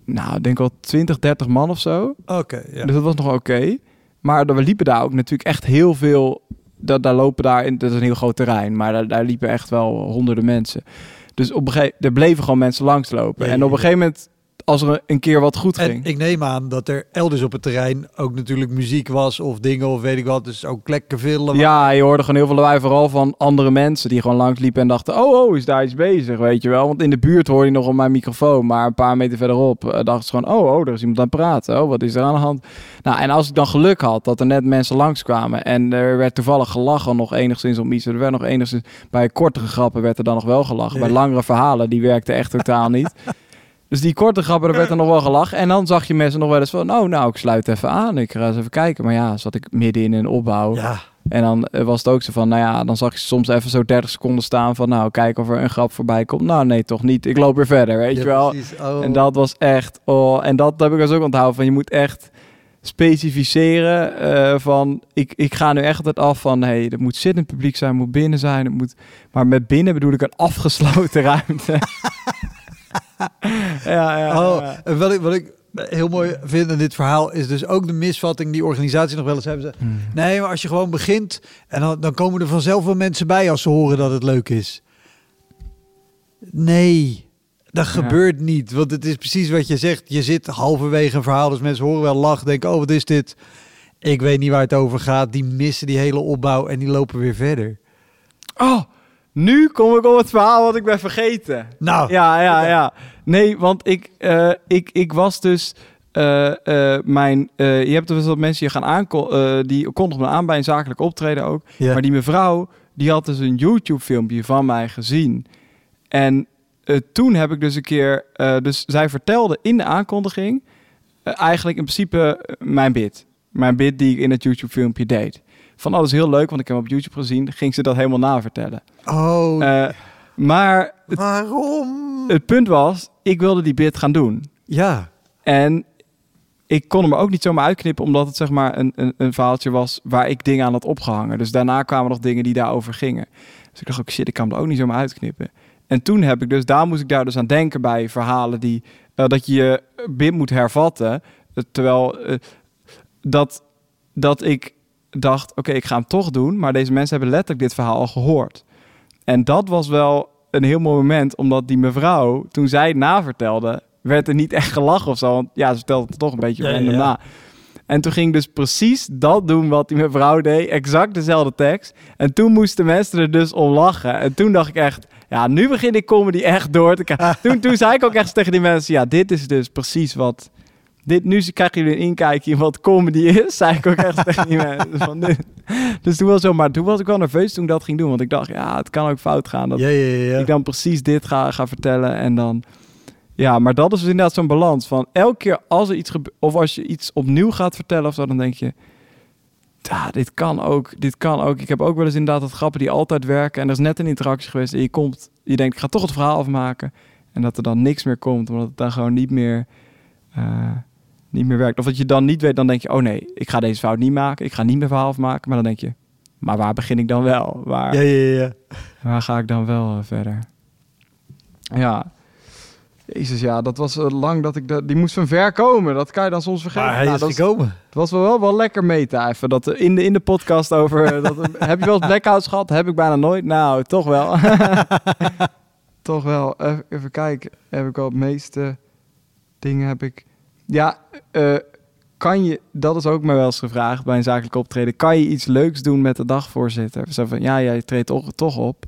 Nou, ik denk wel 20, 30 man of zo. Oké, ja. Dus dat was nog oké. Maar we liepen daar ook natuurlijk echt heel veel. Dat, daar lopen daar in. Dat is een heel groot terrein. Maar daar, daar liepen echt wel honderden mensen. Dus op een gegeven er bleven gewoon mensen langslopen. En op een gegeven moment, als er een keer wat goed En ging. ik neem aan dat er elders op het terrein ook natuurlijk muziek was of dingen of weet ik wat. Dus ook lekker veel. lawaai. Ja, je hoorde gewoon heel veel lawaai, vooral van andere mensen die gewoon langs liepen en dachten, oh, oh, is daar iets bezig, weet je wel. Want in de buurt hoorde je nog op mijn microfoon, maar een paar meter verderop eh, dachten ze gewoon, oh, oh, er is iemand aan het praten. Oh, wat is er aan de hand? Nou, en als ik dan geluk had dat er net mensen langskwamen en er werd toevallig gelachen nog enigszins om iets. Er werd nog enigszins, bij kortere grappen werd er dan nog wel gelachen. Bij langere verhalen, die werkte echt totaal niet. Dus die korte grappen, daar werd er nog wel gelachen. En dan zag je mensen nog wel eens van, oh, nou, ik sluit even aan. Ik ga eens even kijken. Maar ja, zat ik midden in een opbouw. Ja, En dan eh, was het ook zo van, nou ja, dan zag je soms even zo 30 seconden staan van, nou, kijk of er een grap voorbij komt. Nou, nee, toch niet. Ik loop weer verder, weet ja, je wel. Oh. En dat was echt, oh, en dat heb ik dus ook onthouden van, je moet echt specificeren eh, van, ik, ik ga nu echt het af van, hey, het moet zittend publiek zijn, het moet binnen zijn, het moet, maar met binnen bedoel ik een afgesloten ruimte. ja, ja, Oh, ja. en wat ik, wat ik heel mooi vind in dit verhaal is dus ook de misvatting die organisatie nog wel eens hebben. Ze, Hmm. nee, maar als je gewoon begint en dan, dan komen er vanzelf wel mensen bij als ze horen dat het leuk is. Nee, dat Ja. gebeurt niet. Want het is precies wat je zegt. Je zit halverwege een verhaal, dus mensen horen wel lachen, denken, oh wat is dit? Ik weet niet waar het over gaat. Die missen die hele opbouw en die lopen weer verder. Oh, nu kom ik op het verhaal wat ik ben vergeten. Nou, Ja, ja, ja. Nee, want ik, eh, ik, ik was dus... eh, eh, mijn, je hebt wel wat mensen die gaan aankondigen, die kondigen me aan bij een zakelijk optreden ook. Maar die mevrouw, die had dus een YouTube-filmpje van mij gezien. En toen heb ik dus een keer... dus zij vertelde in de aankondiging... eigenlijk in principe mijn bid. Mijn bid die ik in het YouTube-filmpje deed. Van alles heel leuk, want ik heb hem op YouTube gezien. Ging ze dat helemaal navertellen. oh, Eh, Maar het, Waarom? het punt was, ik wilde die bit gaan doen. Ja. En ik kon hem ook niet zomaar uitknippen, omdat het zeg maar een, een, een verhaaltje was waar ik dingen aan had opgehangen. Dus daarna kwamen nog dingen die daarover gingen. Dus ik dacht ook, shit, ik kan hem er ook niet zomaar uitknippen. En toen heb ik dus, daar moest ik daar dus aan denken bij verhalen die, eh, dat je je bit moet hervatten. Eh, terwijl dat, dat ik dacht, oké, ik ga hem toch doen. Maar deze mensen hebben letterlijk dit verhaal al gehoord. En dat was wel een heel mooi moment, omdat die mevrouw, toen zij het navertelde, werd er niet echt gelachen of zo. Want ja, ze vertelde het toch een beetje Ja, ja, random ja. na. En toen ging ik dus precies dat doen wat die mevrouw deed. Exact dezelfde tekst. En toen moesten mensen er dus om lachen. En toen dacht ik echt, ja, nu begin ik comedy echt door te krijgen. toen, toen zei ik ook echt tegen die mensen, ja, dit is dus precies wat... Dit, nu krijgen jullie een inkijkje in wat comedy is, zei ik ook echt tegen die mensen. Van dit. Dus toen was zo, maar toen was ik wel nerveus toen ik dat ging doen. Want ik dacht, ja, het kan ook fout gaan. Dat Ja, ja, ja. ik dan precies dit ga, ga vertellen en dan... Ja, maar dat is dus inderdaad zo'n balans van elke keer als er iets gebeurt... of als je iets opnieuw gaat vertellen of zo, dan denk je... Ja, dit kan ook, dit kan ook. Ik heb ook wel eens inderdaad dat grappen die altijd werken... en er is net een interactie geweest en je komt... je denkt, ik ga toch het verhaal afmaken... en dat er dan niks meer komt, omdat het dan gewoon niet meer... eh, niet meer werkt. Of dat je dan niet weet, dan denk je... oh nee, ik ga deze fout niet maken. Ik ga niet meer verhaal afmaken. Maar dan denk je... maar waar begin ik dan wel? Waar, Ja, ja, ja. Waar ga ik dan wel eh, verder? Ja. Jezus, ja, dat was eh, lang dat ik... De, die moest van ver komen. Dat kan je dan soms vergeten. Maar hij Nou, is dat gekomen. het was wel, wel, wel lekker meta even. Dat er in de, in de podcast over... eh, dat, heb je wel eens blackouts gehad? Heb ik bijna nooit. Nou, toch wel. toch wel. Even, even kijken. Heb ik wel het meeste dingen heb ik... Ja, eh, kan je... Dat is ook mij wel eens gevraagd bij een zakelijk optreden. Kan je iets leuks doen met de dagvoorzitter? Zo van, ja, jij treedt toch, toch op.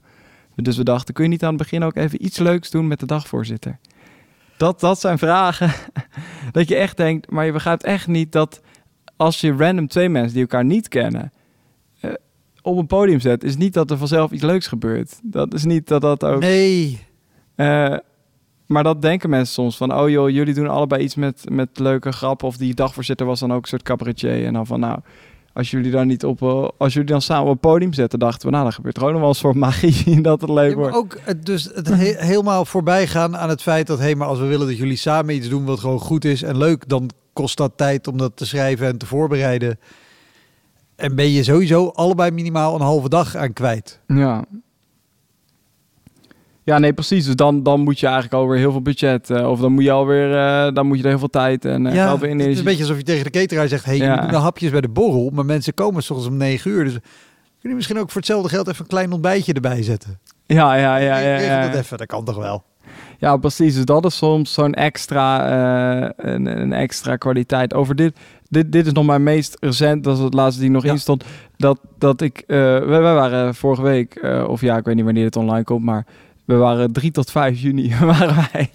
Dus we dachten, kun je niet aan het begin ook even iets leuks doen met de dagvoorzitter? Dat, dat zijn vragen dat je echt denkt, maar je begrijpt echt niet dat als je random twee mensen die elkaar niet kennen eh, op een podium zet, is niet dat er vanzelf iets leuks gebeurt. Dat is niet dat dat ook. Nee. Eh, maar dat denken mensen soms van, oh joh, jullie doen allebei iets met, met leuke grappen. Of die dagvoorzitter was dan ook een soort cabaretier. En dan van, nou, als jullie dan niet op, eh, als jullie dan samen op het podium zetten, dachten we, nou, dan gebeurt er ook nog wel een soort magie dat het leuk Ja, maar wordt. ook het, dus het he- helemaal voorbij gaan aan het feit dat, hé, maar als we willen dat jullie samen iets doen wat gewoon goed is en leuk, dan kost dat tijd om dat te schrijven en te voorbereiden. En ben je sowieso allebei minimaal een halve dag aan kwijt. Ja. Ja, nee, precies. Dus dan, dan moet je eigenlijk alweer heel veel budget. eh, of dan moet je alweer, eh, dan moet je er heel veel tijd en eh, ja, in het is een beetje alsof je tegen de cateraar zegt, hey, Ja. jullie doen de hapjes bij de borrel, maar mensen komen soms om negen uur. Dus kun je misschien ook voor hetzelfde geld even een klein ontbijtje erbij zetten? Ja, ja, ja, ja. Dat even, dat kan toch wel? Ja, precies. Dus dat is soms zo'n extra, eh, een, een extra kwaliteit. Over dit, dit, dit is nog mijn meest recent, dat is het laatste die nog Ja. in stond. Dat, dat ik, eh wij, wij waren vorige week, of ja, ik weet niet wanneer het online komt, maar we waren 3 tot 5 juni, waren wij,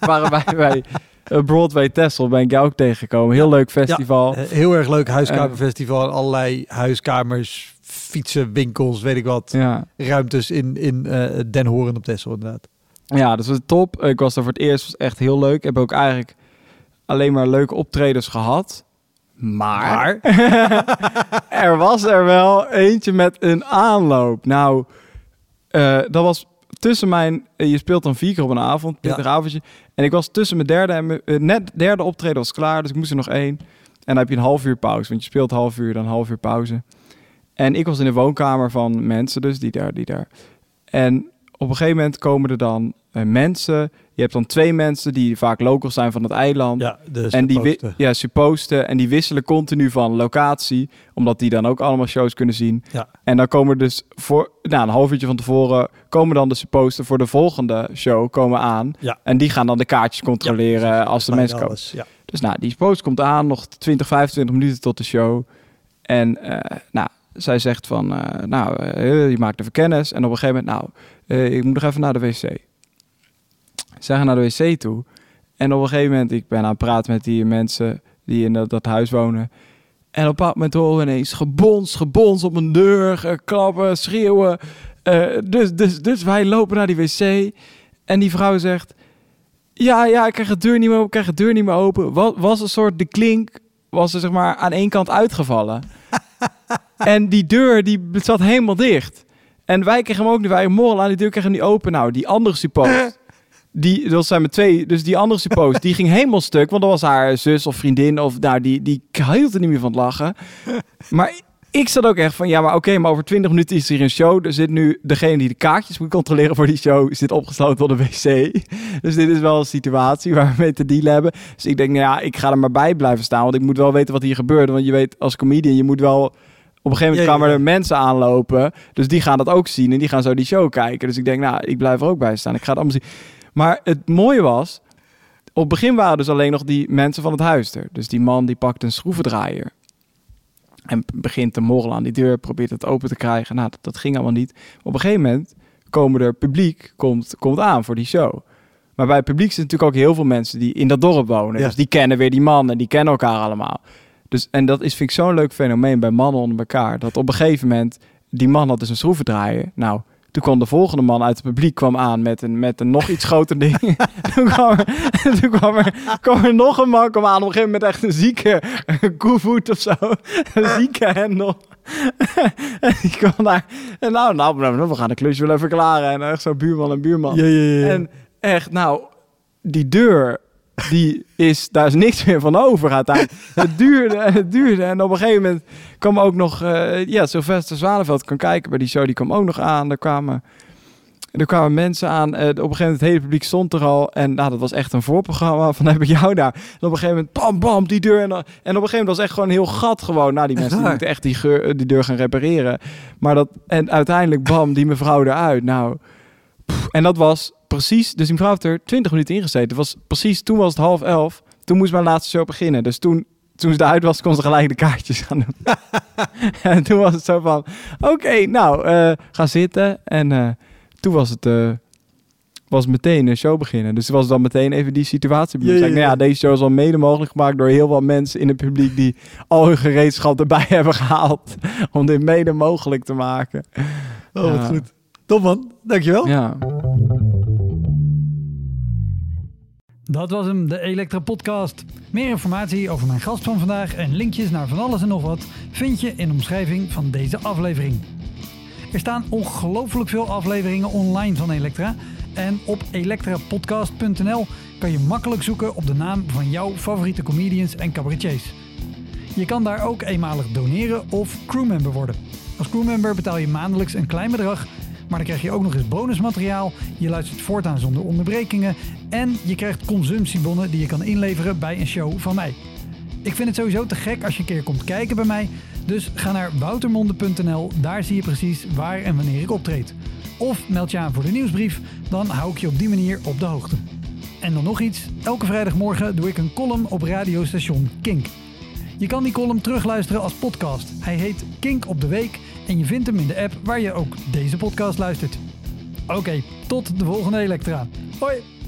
waren wij bij eh, Broadway Texel, ben ik jou ook tegengekomen. Heel leuk festival. Eh, Heel erg leuk huiskamerfestival en allerlei huiskamers, fietsen, winkels, weet ik wat. Ja. Ruimtes in, in eh, Den Horen op Texel inderdaad. Ja, het was top. Ik was er voor het eerst, was echt heel leuk. Ik heb ook eigenlijk alleen maar leuke optredens gehad. Maar, er was er wel eentje met een aanloop. Nou, eh, dat was tussen mijn... eh, je speelt dan vier keer op een avond, pittig avondje. En ik was tussen mijn derde en mijn... eh, net derde optreden was klaar, dus ik moest er nog één. En dan heb je een half uur pauze, want je speelt half uur, dan een half uur pauze. En ik was in de woonkamer van mensen, dus die daar, die daar. En op een gegeven moment komen er dan eh, mensen. Je hebt dan twee mensen die vaak locals zijn van het eiland. Ja, en die ja, supposten. En die wisselen continu van locatie. Omdat die dan ook allemaal shows kunnen zien. Ja. En dan komen dus voor nou, een half uurtje van tevoren. komen dan de supposten voor de volgende show komen aan. Ja. En die gaan dan de kaartjes controleren als de mensen komen. Ja. Dus nou, die post komt aan, nog 20, 25 minuten tot de show. En eh, nou, zij zegt van, eh, nou, eh, je maakt even kennis. En op een gegeven moment, nou, ik moet nog even naar de wc. Zij gaan naar de wc toe. En op een gegeven moment, ik ben aan het praten met die mensen die in dat, dat huis wonen. En op een moment horen we ineens gebons, gebons op een deur, eh, klappen, schreeuwen. Eh, dus, dus, dus wij lopen naar die wc. En die vrouw zegt, ja, ja, ik krijg de deur niet meer open, ik krijg de deur niet meer open. Was, was een soort, de klink was er zeg maar aan één kant uitgevallen. en die deur, die zat helemaal dicht. En wij kregen hem ook niet. Wij morgen aan die deur kregen hem niet open. Nou, die andere suppost. Die, dat zijn met twee. Dus die andere suppost, die ging helemaal stuk. Want dat was haar zus of vriendin. Of nou, die, die hield er niet meer van het lachen. Maar ik zat ook echt van, ja, maar oké, maar over 20 minuten is hier een show. Er zit nu degene die de kaartjes moet controleren voor die show, zit opgesloten op de wc. Dus dit is wel een situatie waar we mee te dealen hebben. Dus ik denk, nou ja, ik ga er maar bij blijven staan, want ik moet wel weten wat hier gebeurt. Want je weet, als comedian, je moet wel... Op een gegeven moment ja, kwamen ja. er mensen aanlopen, dus die gaan dat ook zien en die gaan zo die show kijken. Dus ik denk, nou, ik blijf er ook bij staan. Ik ga het allemaal zien. Maar het mooie was, op het begin waren dus alleen nog die mensen van het huis er. Dus die man die pakt een schroevendraaier. En begint te morrelen aan die deur, probeert het open te krijgen. Nou, dat, dat ging allemaal niet. Op een gegeven moment komen er publiek, komt, komt aan voor die show. Maar bij het publiek zitten natuurlijk ook heel veel mensen die in dat dorp wonen. Ja. Dus die kennen weer die man en die kennen elkaar allemaal. Dus, en dat is, vind ik zo'n leuk fenomeen bij mannen onder elkaar. Dat op een gegeven moment, die man had dus een schroevendraaier. Nou, toen kwam de volgende man uit het publiek kwam aan met een, met een nog iets groter ding. toen kwam er, toen kwam er, kwam er nog een man kwam aan. Op een gegeven moment echt een zieke koevoet of zo. Een zieke hendel. en die kwam daar. En nou, nou, nou, we gaan de klusje wel even klaren. En echt zo buurman en buurman. Ja, ja, ja. En echt, nou, die deur, die is, daar is niks meer van over uiteindelijk. Het duurde en het duurde. En op een gegeven moment kwam ook nog, eh, ja, Sylvester Zwaneveld kan kijken bij die show, die kwam ook nog aan. Er kwamen, er kwamen mensen aan. Eh, op een gegeven moment, het hele publiek stond er al. En nou, dat was echt een voorprogramma van heb ik jou daar. En op een gegeven moment, bam, bam, die deur. En, en op een gegeven moment was echt gewoon een heel gat gewoon. Nou, die mensen die moeten echt die, geur, eh, die deur gaan repareren. Maar dat, en uiteindelijk, bam, die mevrouw eruit. Nou, pff, en dat was precies, dus die mevrouw heeft er 20 minuten ingezeten. Het was precies, toen was het half elf. Toen moest mijn laatste show beginnen. Dus toen, toen ze eruit was, kon ze gelijk de kaartjes gaan doen. en toen was het zo van, oké, nou, eh, ga zitten. En eh, toen was het, eh, was meteen een show beginnen. Dus was dan meteen even die situatie. Ja, Ja, ja, nou ja, deze show is al mede mogelijk gemaakt door heel wat mensen in het publiek die al hun gereedschap erbij hebben gehaald om dit mede mogelijk te maken. Oh, wat goed. Top man, dankjewel. Ja. Dat was hem, de Elektra Podcast. Meer informatie over mijn gast van vandaag en linkjes naar van alles en nog wat vind je in de omschrijving van deze aflevering. Er staan ongelooflijk veel afleveringen online van Elektra. En op elektrapodcast.nl kan je makkelijk zoeken op de naam van jouw favoriete comedians en cabaretiers. Je kan daar ook eenmalig doneren of crewmember worden. Als crewmember betaal je maandelijks een klein bedrag, maar dan krijg je ook nog eens bonusmateriaal. Je luistert voortaan zonder onderbrekingen en je krijgt consumptiebonnen die je kan inleveren bij een show van mij. Ik vind het sowieso te gek als je een keer komt kijken bij mij. Dus ga naar woutermonde.nl, daar zie je precies waar en wanneer ik optreed. Of meld je aan voor de nieuwsbrief, dan hou ik je op die manier op de hoogte. En dan nog iets, elke vrijdagmorgen doe ik een column op radiostation Kink. Je kan die column terugluisteren als podcast. Hij heet Kink op de Week en je vindt hem in de app waar je ook deze podcast luistert. Oké, tot de volgende Elektra. Hoi!